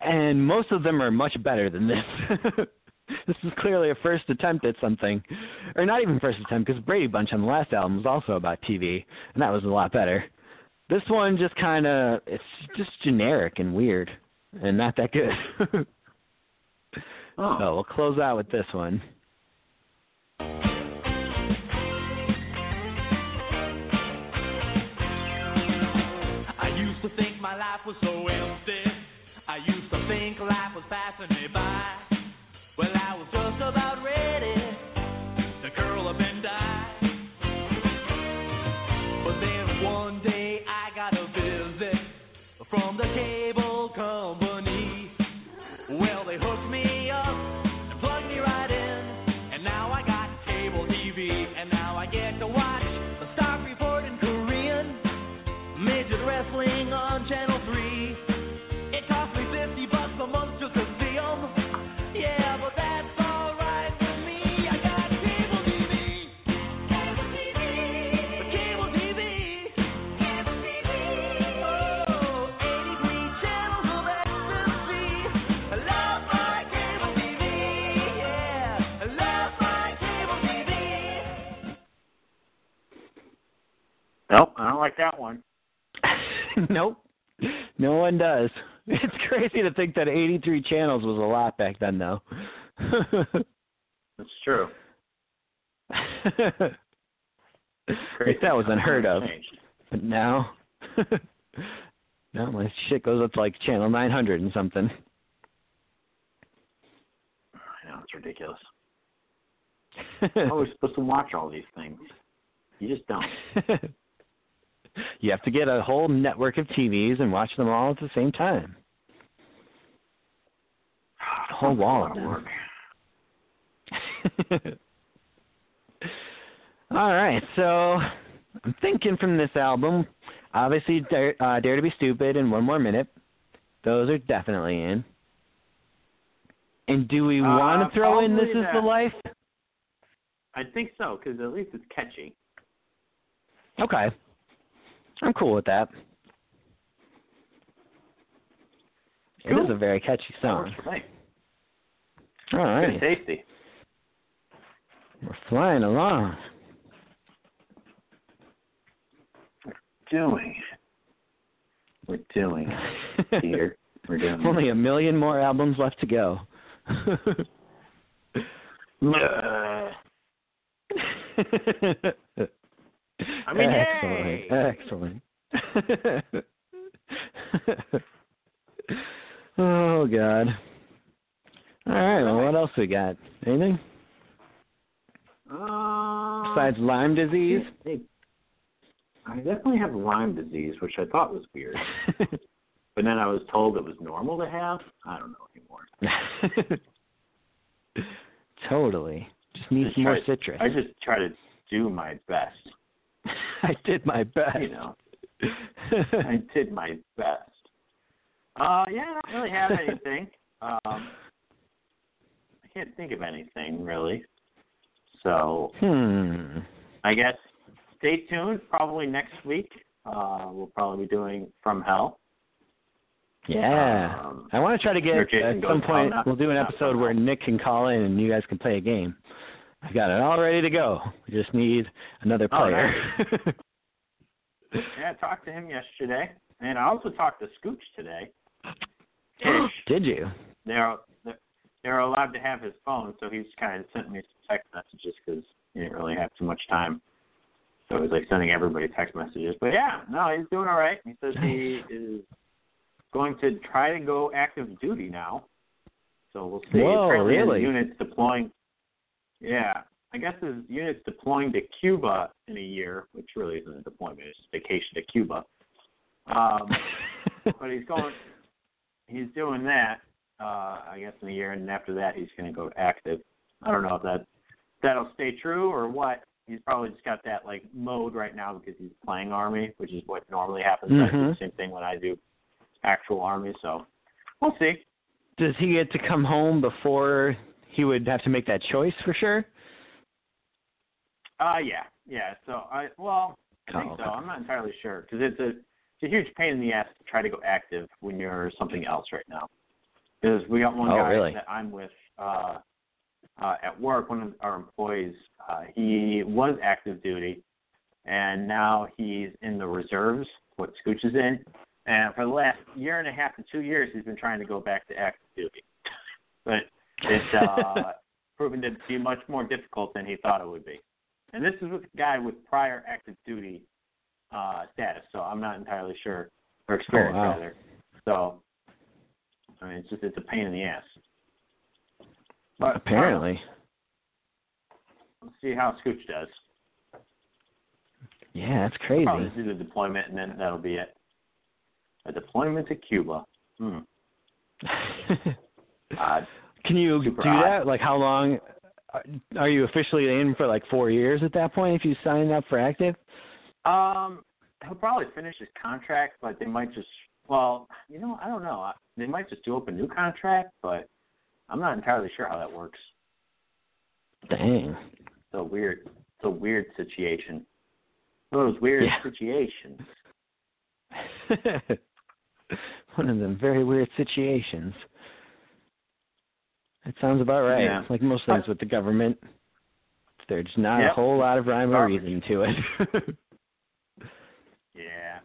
and most of them are much better than this. This is clearly a first attempt at something or not even first attempt because Brady Bunch on the last album was also about TV and that was a lot better. This one just kind of it's just generic and weird and not that good. Oh. so we'll close out with this one think life was fascinating. Nope, I don't like that one. nope. No one does. It's crazy to think that 83 channels was a lot back then, though. That's true. That was unheard of. But now, now my shit goes up to like channel 900 and something. I know it's ridiculous. How are we supposed to watch all these things? You just don't. You have to get a whole network of TVs and watch them all at the same time. A whole wall of That's a them. lot work. All right, so I'm thinking from this album, obviously Dare, uh, Dare to Be Stupid and One More Minute. Those are definitely in. And do we Uh, want to throw in This probably Is the. Life? I think so, because at least it's catchy. Okay. I'm cool with that. It Cool. is a very catchy song. works for me. All right. Good tasty. We're flying along. Doing. We're doing. it, Peter. We're doing. Only a million more albums left to go. Uh, I mean, excellent, yay! excellent. oh God. All right. Well, what else we got? Anything Uh, besides Lyme disease? I definitely have Lyme disease, which I thought was weird. But then I was told it was normal to have. I don't know anymore. totally. Just need some more try- citrus. I just try to do my best. I did my best. You know, I did my best. Uh, yeah, I don't really have anything. um, I can't think of anything really. So hmm. I guess stay tuned. Probably next week, uh, we'll probably be doing From Hell. Yeah. Um, I want to try to get at some "Oh, point. we'll do an episode where. Nick can call in and you guys can play a game. I've got it all ready to go. We just need another Oh, player. Yeah, I talked to him yesterday, and I also talked to Scooch today. Did you? They're they're allowed to have his phone, so he's kind of sent me some text messages because he didn't really have too much time. So he was like sending everybody text messages. But yeah, no, he's doing all right. He says he is going to try to go active duty now. So we'll see. Whoa, Apparently his really? unit's deploying. Yeah, I guess his unit's deploying to Cuba in a year, which really isn't a deployment; it's just vacation to Cuba. Um, but he's going. He's doing that. Uh, I guess in a year, and after that, he's going to go active. I don't know if that that'll stay true or what. He's probably just got that like mode right now because he's playing army, which is what normally happens. I do the same thing when I do actual army. So we'll see. Does he get to come home before he would have to make that choice for sure? Uh yeah, yeah. So I well, I think Oh, so. okay. I'm not entirely sure because it's a it's a huge pain in the ass to try to go active when you're something else right now. Because we got one Oh, guy really? that I'm with uh, uh, at work, one of our employees. Uh, he was active duty, and now he's in the reserves. What Scooch is in, and for the last year and a half to two years, he's been trying to go back to active duty, but it's uh, proven to be much more difficult than he thought it would be. And this is with a guy with prior active duty uh, status, so I'm not entirely sure or experience Oh, wow. rather. So, I mean, it's just it's a pain in the ass. But Apparently. let's see how Scooch does. Yeah, that's crazy. Probably do the deployment, and then that'll be it. A deployment to Cuba. Hmm. Odd. Can you Super do odd. that? Like how long are- are you officially in for like four years at that point if you sign up for active? Um, he'll probably finish his contract, but they might just. Well, you know, I don't know. They might just do up a new contract, but I'm not entirely sure how that works. Dang. It's a weird, it's a weird situation. One of those weird Yeah. situations. One of them very weird situations. That sounds about right. Yeah. Like most things with the government. There's not a whole lot of rhyme or reason to it. Yeah.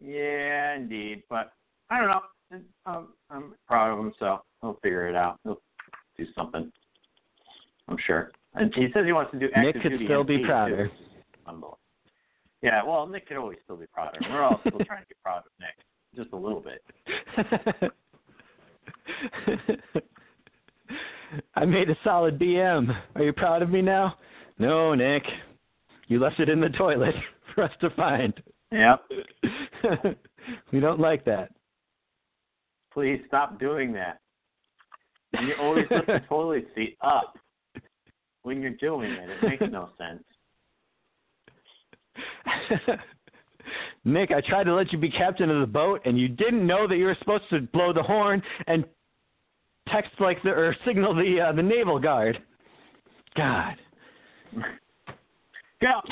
Yeah, indeed. But I don't know. I'm, um, I'm proud of him, so he'll figure it out. He'll do something. I'm sure. And he says he wants to do active Nick could duty still be prouder. Yeah, well, Nick could always still be prouder. We're all still trying to get proud of Nick, just a little bit. I made a solid BM. Are you proud of me now? No, Nick. You left it in the toilet for us to find. Yep. we don't like that. Please stop doing that. And you always lift the toilet seat up when you're doing it. It makes no sense. Nick, I tried to let you be captain of the boat, and you didn't know that you were supposed to blow the horn and text like the or signal the uh, the naval guard. God.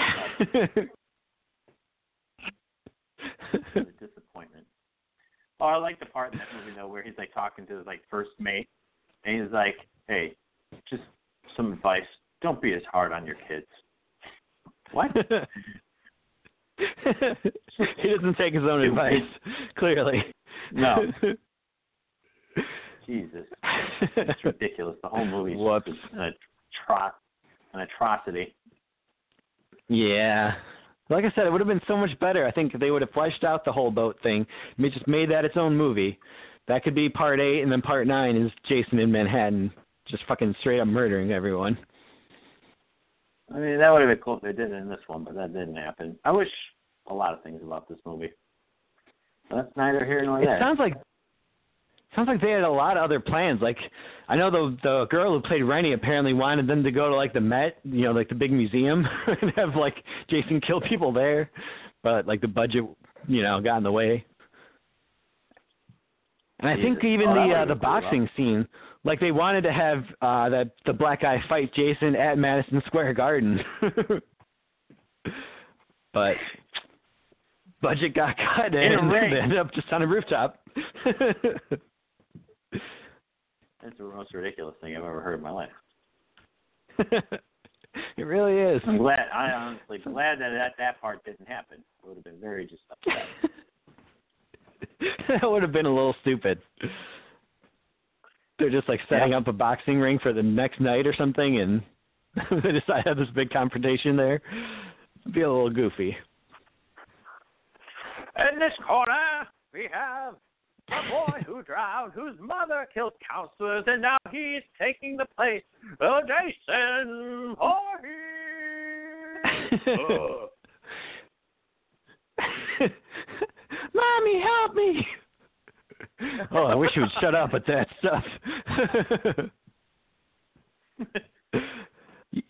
The disappointment. Oh, I like the part in that movie though where he's like talking to his like first mate, and he's like, "Hey, just some advice. Don't be as hard on your kids." What? he doesn't take his own advice, clearly. No. Jesus, it's ridiculous. The whole movie is an, atro- an atrocity. Yeah. Like I said, it would have been so much better. I think if they would have fleshed out the whole boat thing, just made that its own movie. That could be part eight, and then part nine is Jason in Manhattan, just fucking straight up murdering everyone. I mean, that would have been cool if they did it in this one, but that didn't happen. I wish a lot of things about this movie. But that's neither here nor there. It sounds like sounds like they had a lot of other plans. Like I know the the girl who played Rennie apparently wanted them to go to like the Met, you know, like the big museum, and have like Jason kill people there, but like the budget, you know, got in the way. And I think even Oh, the uh, the boxing scene, like they wanted to have uh that the black guy fight Jason at Madison Square Garden. but budget got cut and they ended up just on a rooftop. It's the most ridiculous thing I've ever heard in my life. it really is. I'm glad. I honestly glad that that, that part didn't happen. I would have been very just upset. that would have been a little stupid. They're just like setting Yeah. up a boxing ring for the next night or something, and they decide to have this big confrontation there. It'd be a little goofy. In this corner, we have a boy who drowned, whose mother killed counselors, and now he's taking the place of Jason Voorhees. Mommy, help me! oh, I wish you would shut up with that stuff. me,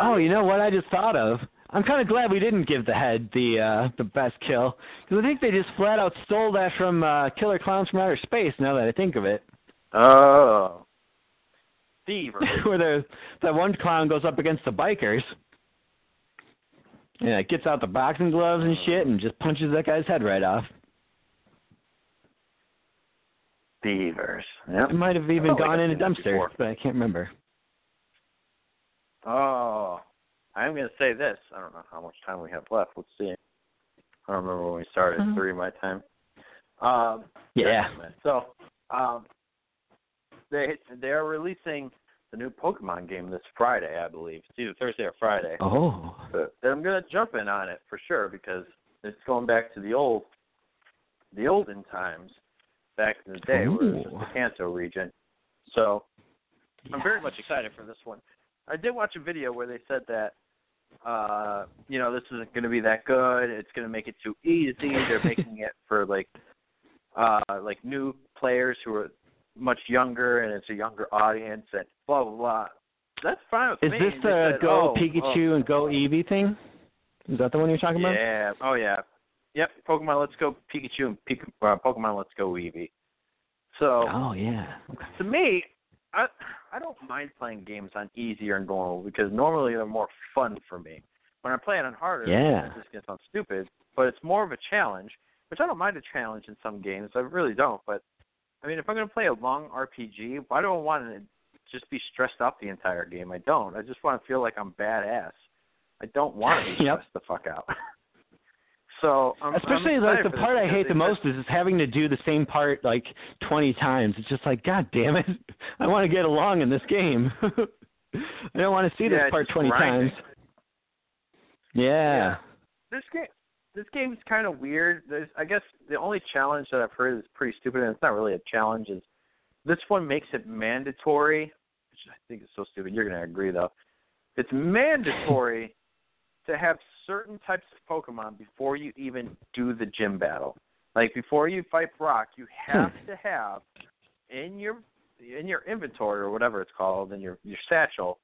oh, you know what I just thought of? I'm kind of glad we didn't give the head the uh, the best kill because I think they just flat out stole that from uh, Killer Klowns from Outer Space. Now that I think of it, oh. Thiever. where the that one clown goes up against the bikers and like, gets out the boxing gloves and shit and just punches that guy's head right off. Thievers. Yep. It might have even Oh, gone I've in a dumpster, before. but I can't remember. Oh, I'm going to say this. I don't know how much time we have left. Let's see. I don't remember when we started. Mhm. Three my time. Um, Yeah. So, um, they they are releasing the new Pokemon game this Friday, I believe. It's either Thursday or Friday. Oh. I'm gonna jump in on it for sure because it's going back to the old, the olden times, back in the day where it was the Kanto region. So I'm very much excited for this one. I did watch a video where they said that, uh, you know, this isn't going to be that good. It's going to make it too easy. They're making it for like, uh, like new players who are much younger, and it's a younger audience, and blah blah blah. that's fine with Is me. this the said, Go oh, Pikachu and Go Eevee thing? Is that the one you're talking oh, about? Yeah. Oh yeah. Yep. Pokemon Let's Go Pikachu and Pika, uh, Pokemon Let's Go Eevee. So Oh yeah. Okay. to me, I I don't mind playing games on easy or normal because normally they're more fun for me. When I play it on harder, Yeah. this is gonna sound stupid, but it's more of a challenge, which I don't mind a challenge in some games. I really don't. But I mean, if I'm gonna play a long RPG, why do I want to just be stressed out the entire game? I don't. I just want to feel like I'm badass. I don't want to be Yep. stressed the fuck out. so I'm, Especially I'm like the part I hate the most is just having to do the same part like 20 times. It's just like, God damn it! I want to get along in this game. I don't want to see Yeah, this part 20 grinding. times. Yeah. this game this game's kind of weird. There's I guess the only challenge that I've heard is pretty stupid and it's not really a challenge is this one makes it mandatory, which I think is so stupid. You're gonna agree though. It's mandatory to have certain types of Pokemon before you even do the gym battle. Like before you fight Brock, you have to have in your in your inventory or whatever it's called in your your satchel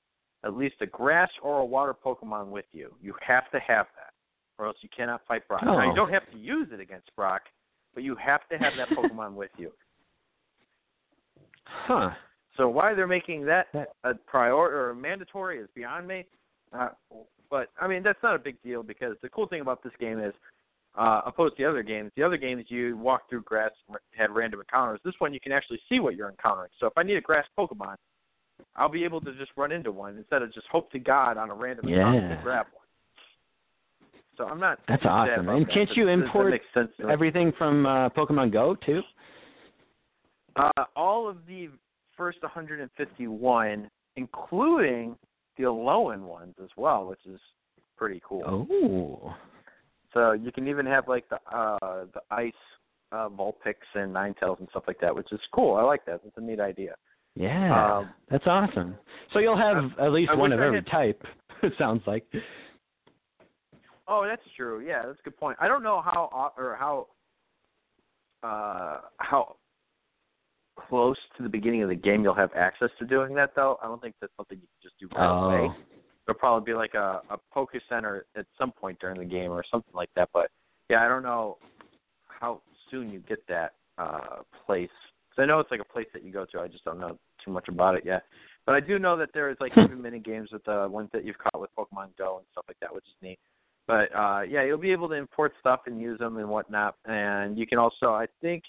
at least a grass or a water Pokemon with you. You have to have that, or else you cannot fight Brock. Now, Oh. you don't have to use it against Brock, but you have to have that Pokemon with you. Huh. So why they're making that That- a priority or mandatory is beyond me. Uh, but I mean that's not a big deal because the cool thing about this game is, uh, opposed to the other games, the other games you walk through grass and had random encounters. This one you can actually see what you're encountering. So if I need a grass Pokemon, I'll be able to just run into one instead of just hope to God on a random encounter to grab one. So I'm not. That's awesome. And that. can't you import sense to me. Everything from uh, Pokemon Go too. Uh, all of the first 151, including the Alolan ones as well, which is pretty cool. Oh. So you can even have like the uh, the ice uh, Vulpix and Ninetales and stuff like that, which is cool. I like that. It's a neat idea. Yeah. Um, That's awesome. So you'll have at least I one of I every had- type. It sounds like. Oh, that's true. Yeah, that's a good point. I don't know how or how uh, how close to the beginning of the game you'll have access to doing that though. I don't think that's something you can just do right away. Oh. There'll probably be like a a Poke Center at some point during the game or something like that. But yeah, I don't know how soon you get that uh place. 'Cause I know it's like a place that you go to. I just don't know too much about it yet. But I do know that there is like even mini games with the ones that you've caught with Pokemon Go and stuff like that, which is neat. But uh yeah, you'll be able to import stuff and use them and whatnot. And you can also, I think,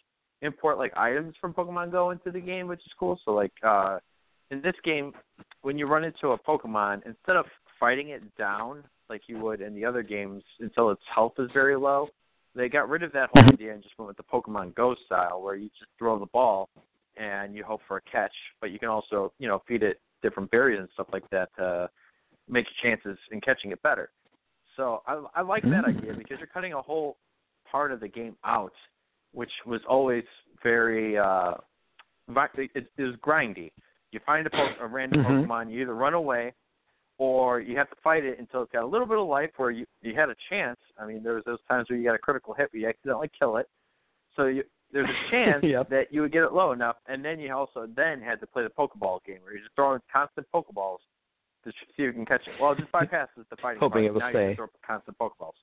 import like items from Pokemon Go into the game, which is cool. So like uh in this game, when you run into a Pokemon, instead of fighting it down like you would in the other games until its health is very low, they got rid of that whole idea and just went with the Pokemon Go style, where you just throw the ball and you hope for a catch, but you can also, you know, feed it different berries and stuff like that to make your chances in catching it better. So I, I like that Mm. idea because you're cutting a whole part of the game out, which was always very uh, vi- it, it was grindy. You find a, po- a random Mhm. Pokemon, you either run away or you have to fight it until it's got a little bit of life where you you had a chance. I mean, there was those times where you got a critical hit, but you accidentally kill it. So you, there's a chance Yep. that you would get it low enough, and then you also then had to play the Pokeball game where you're just throwing constant Pokeballs to see if you can catch it. Well, it just bypasses the fighting Hoping part. it will now stay. You just throw constant Pokeballs.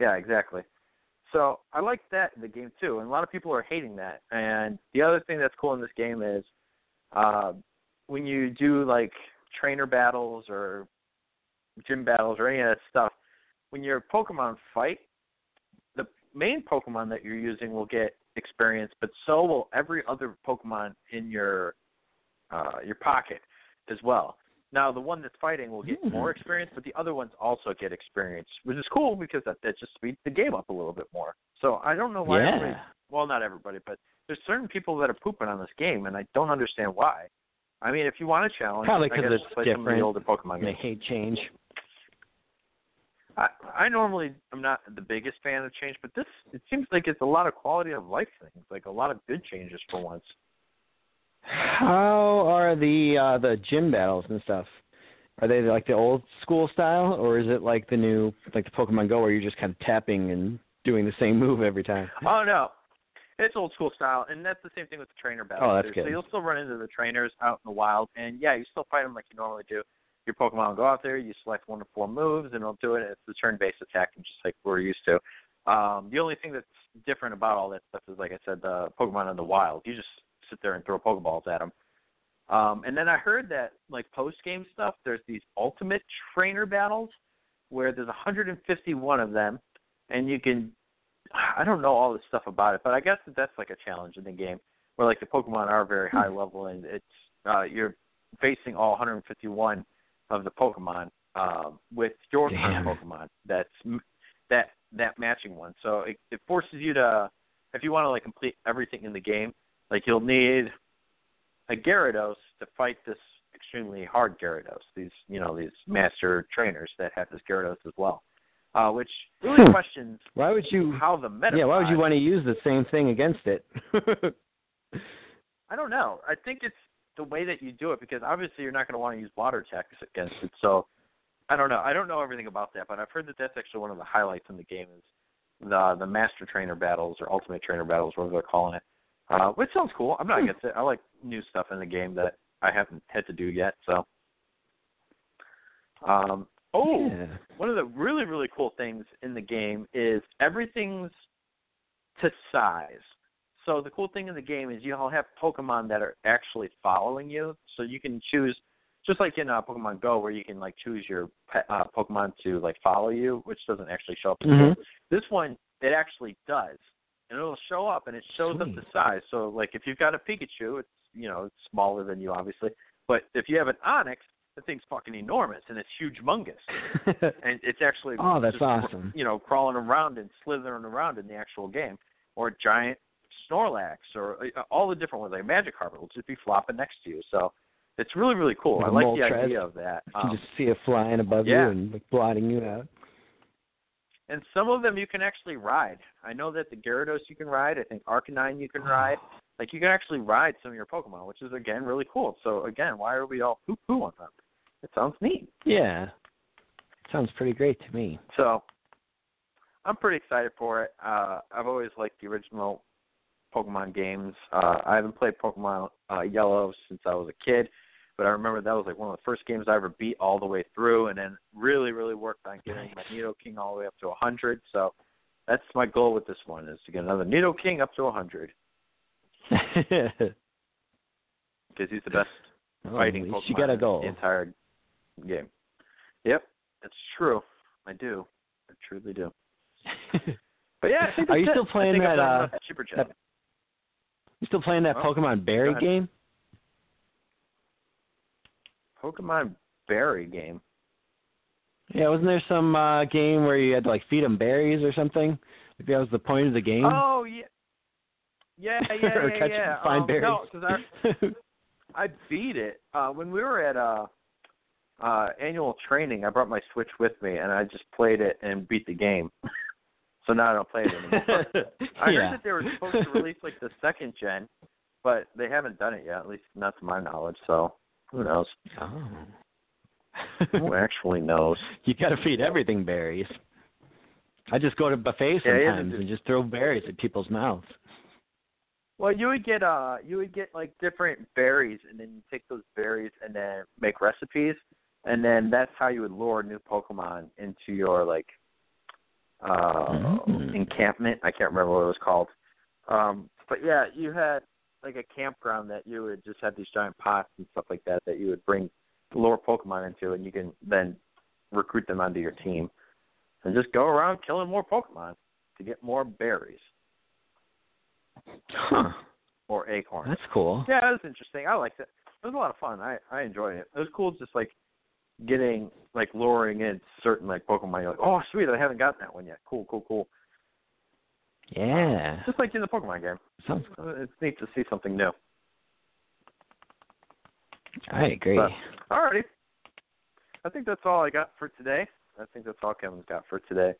Yeah, exactly. So I like that in the game too, and a lot of people are hating that. And the other thing that's cool in this game is uh, when you do like trainer battles or gym battles or any of that stuff, when your Pokemon fight, the main Pokemon that you're using will get experience, but so will every other Pokemon in your uh, your pocket as well. Now, the one that's fighting will get Hmm. more experience, but the other ones also get experience, which is cool because that, that just speeds the game up a little bit more. So I don't know why Yeah. everybody, well, not everybody, but there's certain people that are pooping on this game, and I don't understand why. I mean, if you want a challenge, Probably I 'cause guess it's play some of different. the older Pokemon games. They hate change. I, I normally am not the biggest fan of change, but this it seems like it's a lot of quality of life things, like a lot of good changes for once. How are the uh the gym battles and stuff? Are they like the old school style, or is it like the new, like the Pokemon Go, where you're just kind of tapping and doing the same move every time? Oh no, It's old school style, and that's the same thing with the trainer battles. Oh, that's too. good. So you'll still run into the trainers out in the wild, and yeah, you still fight them like you normally do. Your Pokemon will go out there, you select one to four moves, and it'll do it. It's the turn-based attacking, just like we're used to. Um, the only thing that's different about all that stuff is, like I said, the Pokemon in the wild. You just sit there and throw Pokeballs at them. Um, and then I heard that, like post-game stuff, there's these ultimate trainer battles where there's 151 of them, and you can I don't know all this stuff about it, but I guess that that's like a challenge in the game where like the Pokemon are very high level and it's uh you're facing all 151 of the Pokemon um with your Damn. Pokemon that's that that matching one. So it, it forces you to if you want to like complete everything in the game, like you'll need a Gyarados to fight this extremely hard Gyarados. These you know these master trainers that have this Gyarados as well, uh, which really Hmm. questions Why would you? how the meta. Yeah, why would you want to use the same thing against it? I don't know. I think it's the way that you do it because obviously you're not going to want to use water attacks against it. So I don't know. I don't know everything about that, but I've heard that that's actually one of the highlights in the game is the the master trainer battles or ultimate trainer battles, whatever they're calling it. Uh, which sounds cool. I'm not Hmm. against it. I like new stuff in the game that I haven't had to do yet. So. Um, oh, Yeah. one of the really really cool things in the game is everything's to size. So the cool thing in the game is you'll have Pokemon that are actually following you, so you can choose, just like in uh, Pokemon Go, where you can like choose your pet, uh, Pokemon to like follow you, which doesn't actually show up. Mhm. This one it actually does, and it'll show up, and it shows up the size. So like if you've got a Pikachu, it's you know it's smaller than you obviously, but if you have an Onix, the thing's fucking enormous and it's huge, mungus and it's actually Oh, that's just, awesome. You know, crawling around and slithering around in the actual game, or a giant Snorlax, or uh, all the different ones. Like Magikarp will just be flopping next to you. So it's really really cool. Like I like the idea of that. you can Um, just see it flying above yeah. you and like, blotting you out. And some of them you can actually ride. I know that the Gyarados you can ride. I think Arcanine you can ride. Like you can actually ride some of your Pokemon, which is again really cool. So again, why are we all poo poo on them? It sounds neat. Yeah. Sounds pretty great to me. So I'm pretty excited for it. Uh, I've always liked the original Pokemon games. Uh, I haven't played Pokemon uh, Yellow since I was a kid, but I remember that was like one of the first games I ever beat all the way through, and then really, really worked on getting my Nidoking all the way up to 100. So that's my goal with this one is to get another Nidoking up to 100 because he's the best Well, fighting Pokemon you got a in goal. the entire game. Yep, that's true. I do. I truly do. But yeah, I think Are you still it. Playing that, uh, enough Super Chat. that- you still playing that Oh, Pokemon Berry game? Pokemon Berry game. Yeah, wasn't there some uh game where you had to like feed them berries or something? Maybe that was the point of the game. Oh yeah, yeah, yeah, or yeah, catch yeah. and find um, berries. No, because I I beat it uh when we were at uh uh annual training. I brought my Switch with me and I just played it and beat the game. So now I don't play it anymore. I yeah. heard that they were supposed to release like the second gen, but they haven't done it yet. At least not to my knowledge. So who knows? Oh. Who actually knows? you got to feed everything berries. I just go to buffets Yeah, sometimes and just throw berries at people's mouths. Well, you would get uh, you would get like different berries, and then you take those berries and then make recipes, and then that's how you would lure new Pokemon into your like uh Mm. encampment. I can't remember what it was called. Um, but yeah, you had like a campground that you would just have these giant pots and stuff like that that you would bring lure Pokemon into, and you can then recruit them onto your team, and just go around killing more Pokemon to get more berries Huh. or acorns. That's cool. Yeah, that was interesting. I liked it. It was a lot of fun. I I enjoyed it. It was cool, just like getting like luring in certain like Pokemon. You're like, oh sweet, I haven't gotten that one yet. Cool, cool, cool. Yeah. Just like in the Pokemon game, Sounds Uh, it's neat to see something new. I agree. But- Alrighty, I think that's all I got for today. I think that's all Kevin's got for today.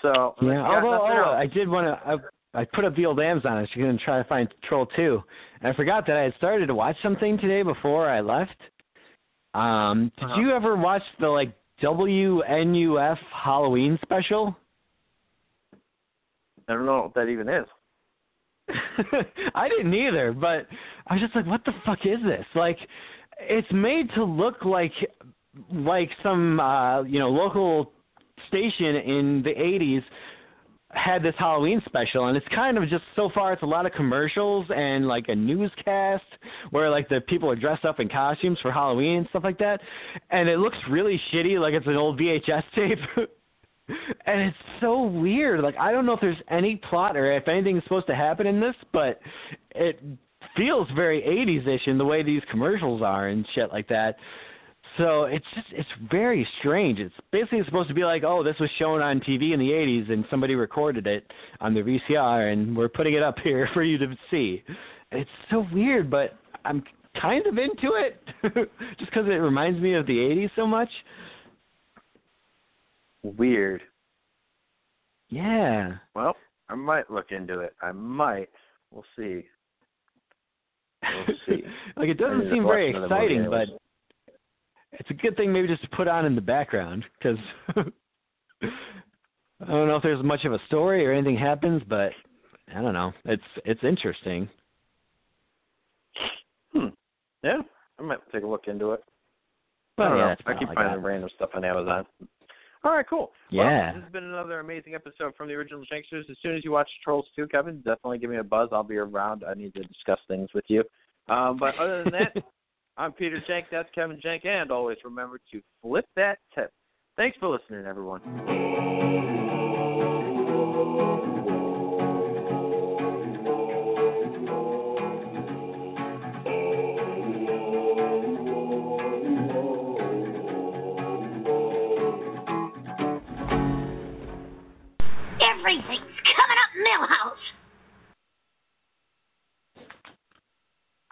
So Yeah, although oh, I did want to. I, I put up the old Amazon. I was going to try to find Troll Two, and I forgot that I had started to watch something today before I left. Um, did Uh-huh. you ever watch the like WNUF Halloween special? I don't know what that even is. I didn't either, but I was just like, what the fuck is this? Like, it's made to look like like some uh, you know local station in the '80s had this Halloween special, and it's kind of just so far it's a lot of commercials and like a newscast where like the people are dressed up in costumes for Halloween and stuff like that, and it looks really shitty, like it's an old VHS tape. and it's so weird. Like I don't know if there's any plot or if anything's supposed to happen in this, but it feels very 80s-ish in the way these commercials are and shit like that. So it's just it's very strange. It's basically supposed to be like, oh, this was shown on TV in the 80s and somebody recorded it on the VCR and we're putting it up here for you to see. It's so weird, but I'm kind of into it just because it reminds me of the 80s so much. Weird. Yeah. Well, I might look into it. I might. We'll see. We'll see. like it doesn't seem very exciting, but it's a good thing maybe just to put on in the background because I don't know if there's much of a story or anything happens, but I don't know. It's it's interesting. Hmm. Yeah, I might take a look into it. But I don't yeah, know. I keep finding random stuff on Amazon. All right, cool. Yeah. Well, this has been another amazing episode from the original Janksters. As soon as you watch Trolls 2, Kevin, definitely give me a buzz. I'll be around. I need to discuss things with you. Um, but other than that, I'm Peter Jank. That's Kevin Jank. And always remember to flip that tip. Thanks for listening, everyone.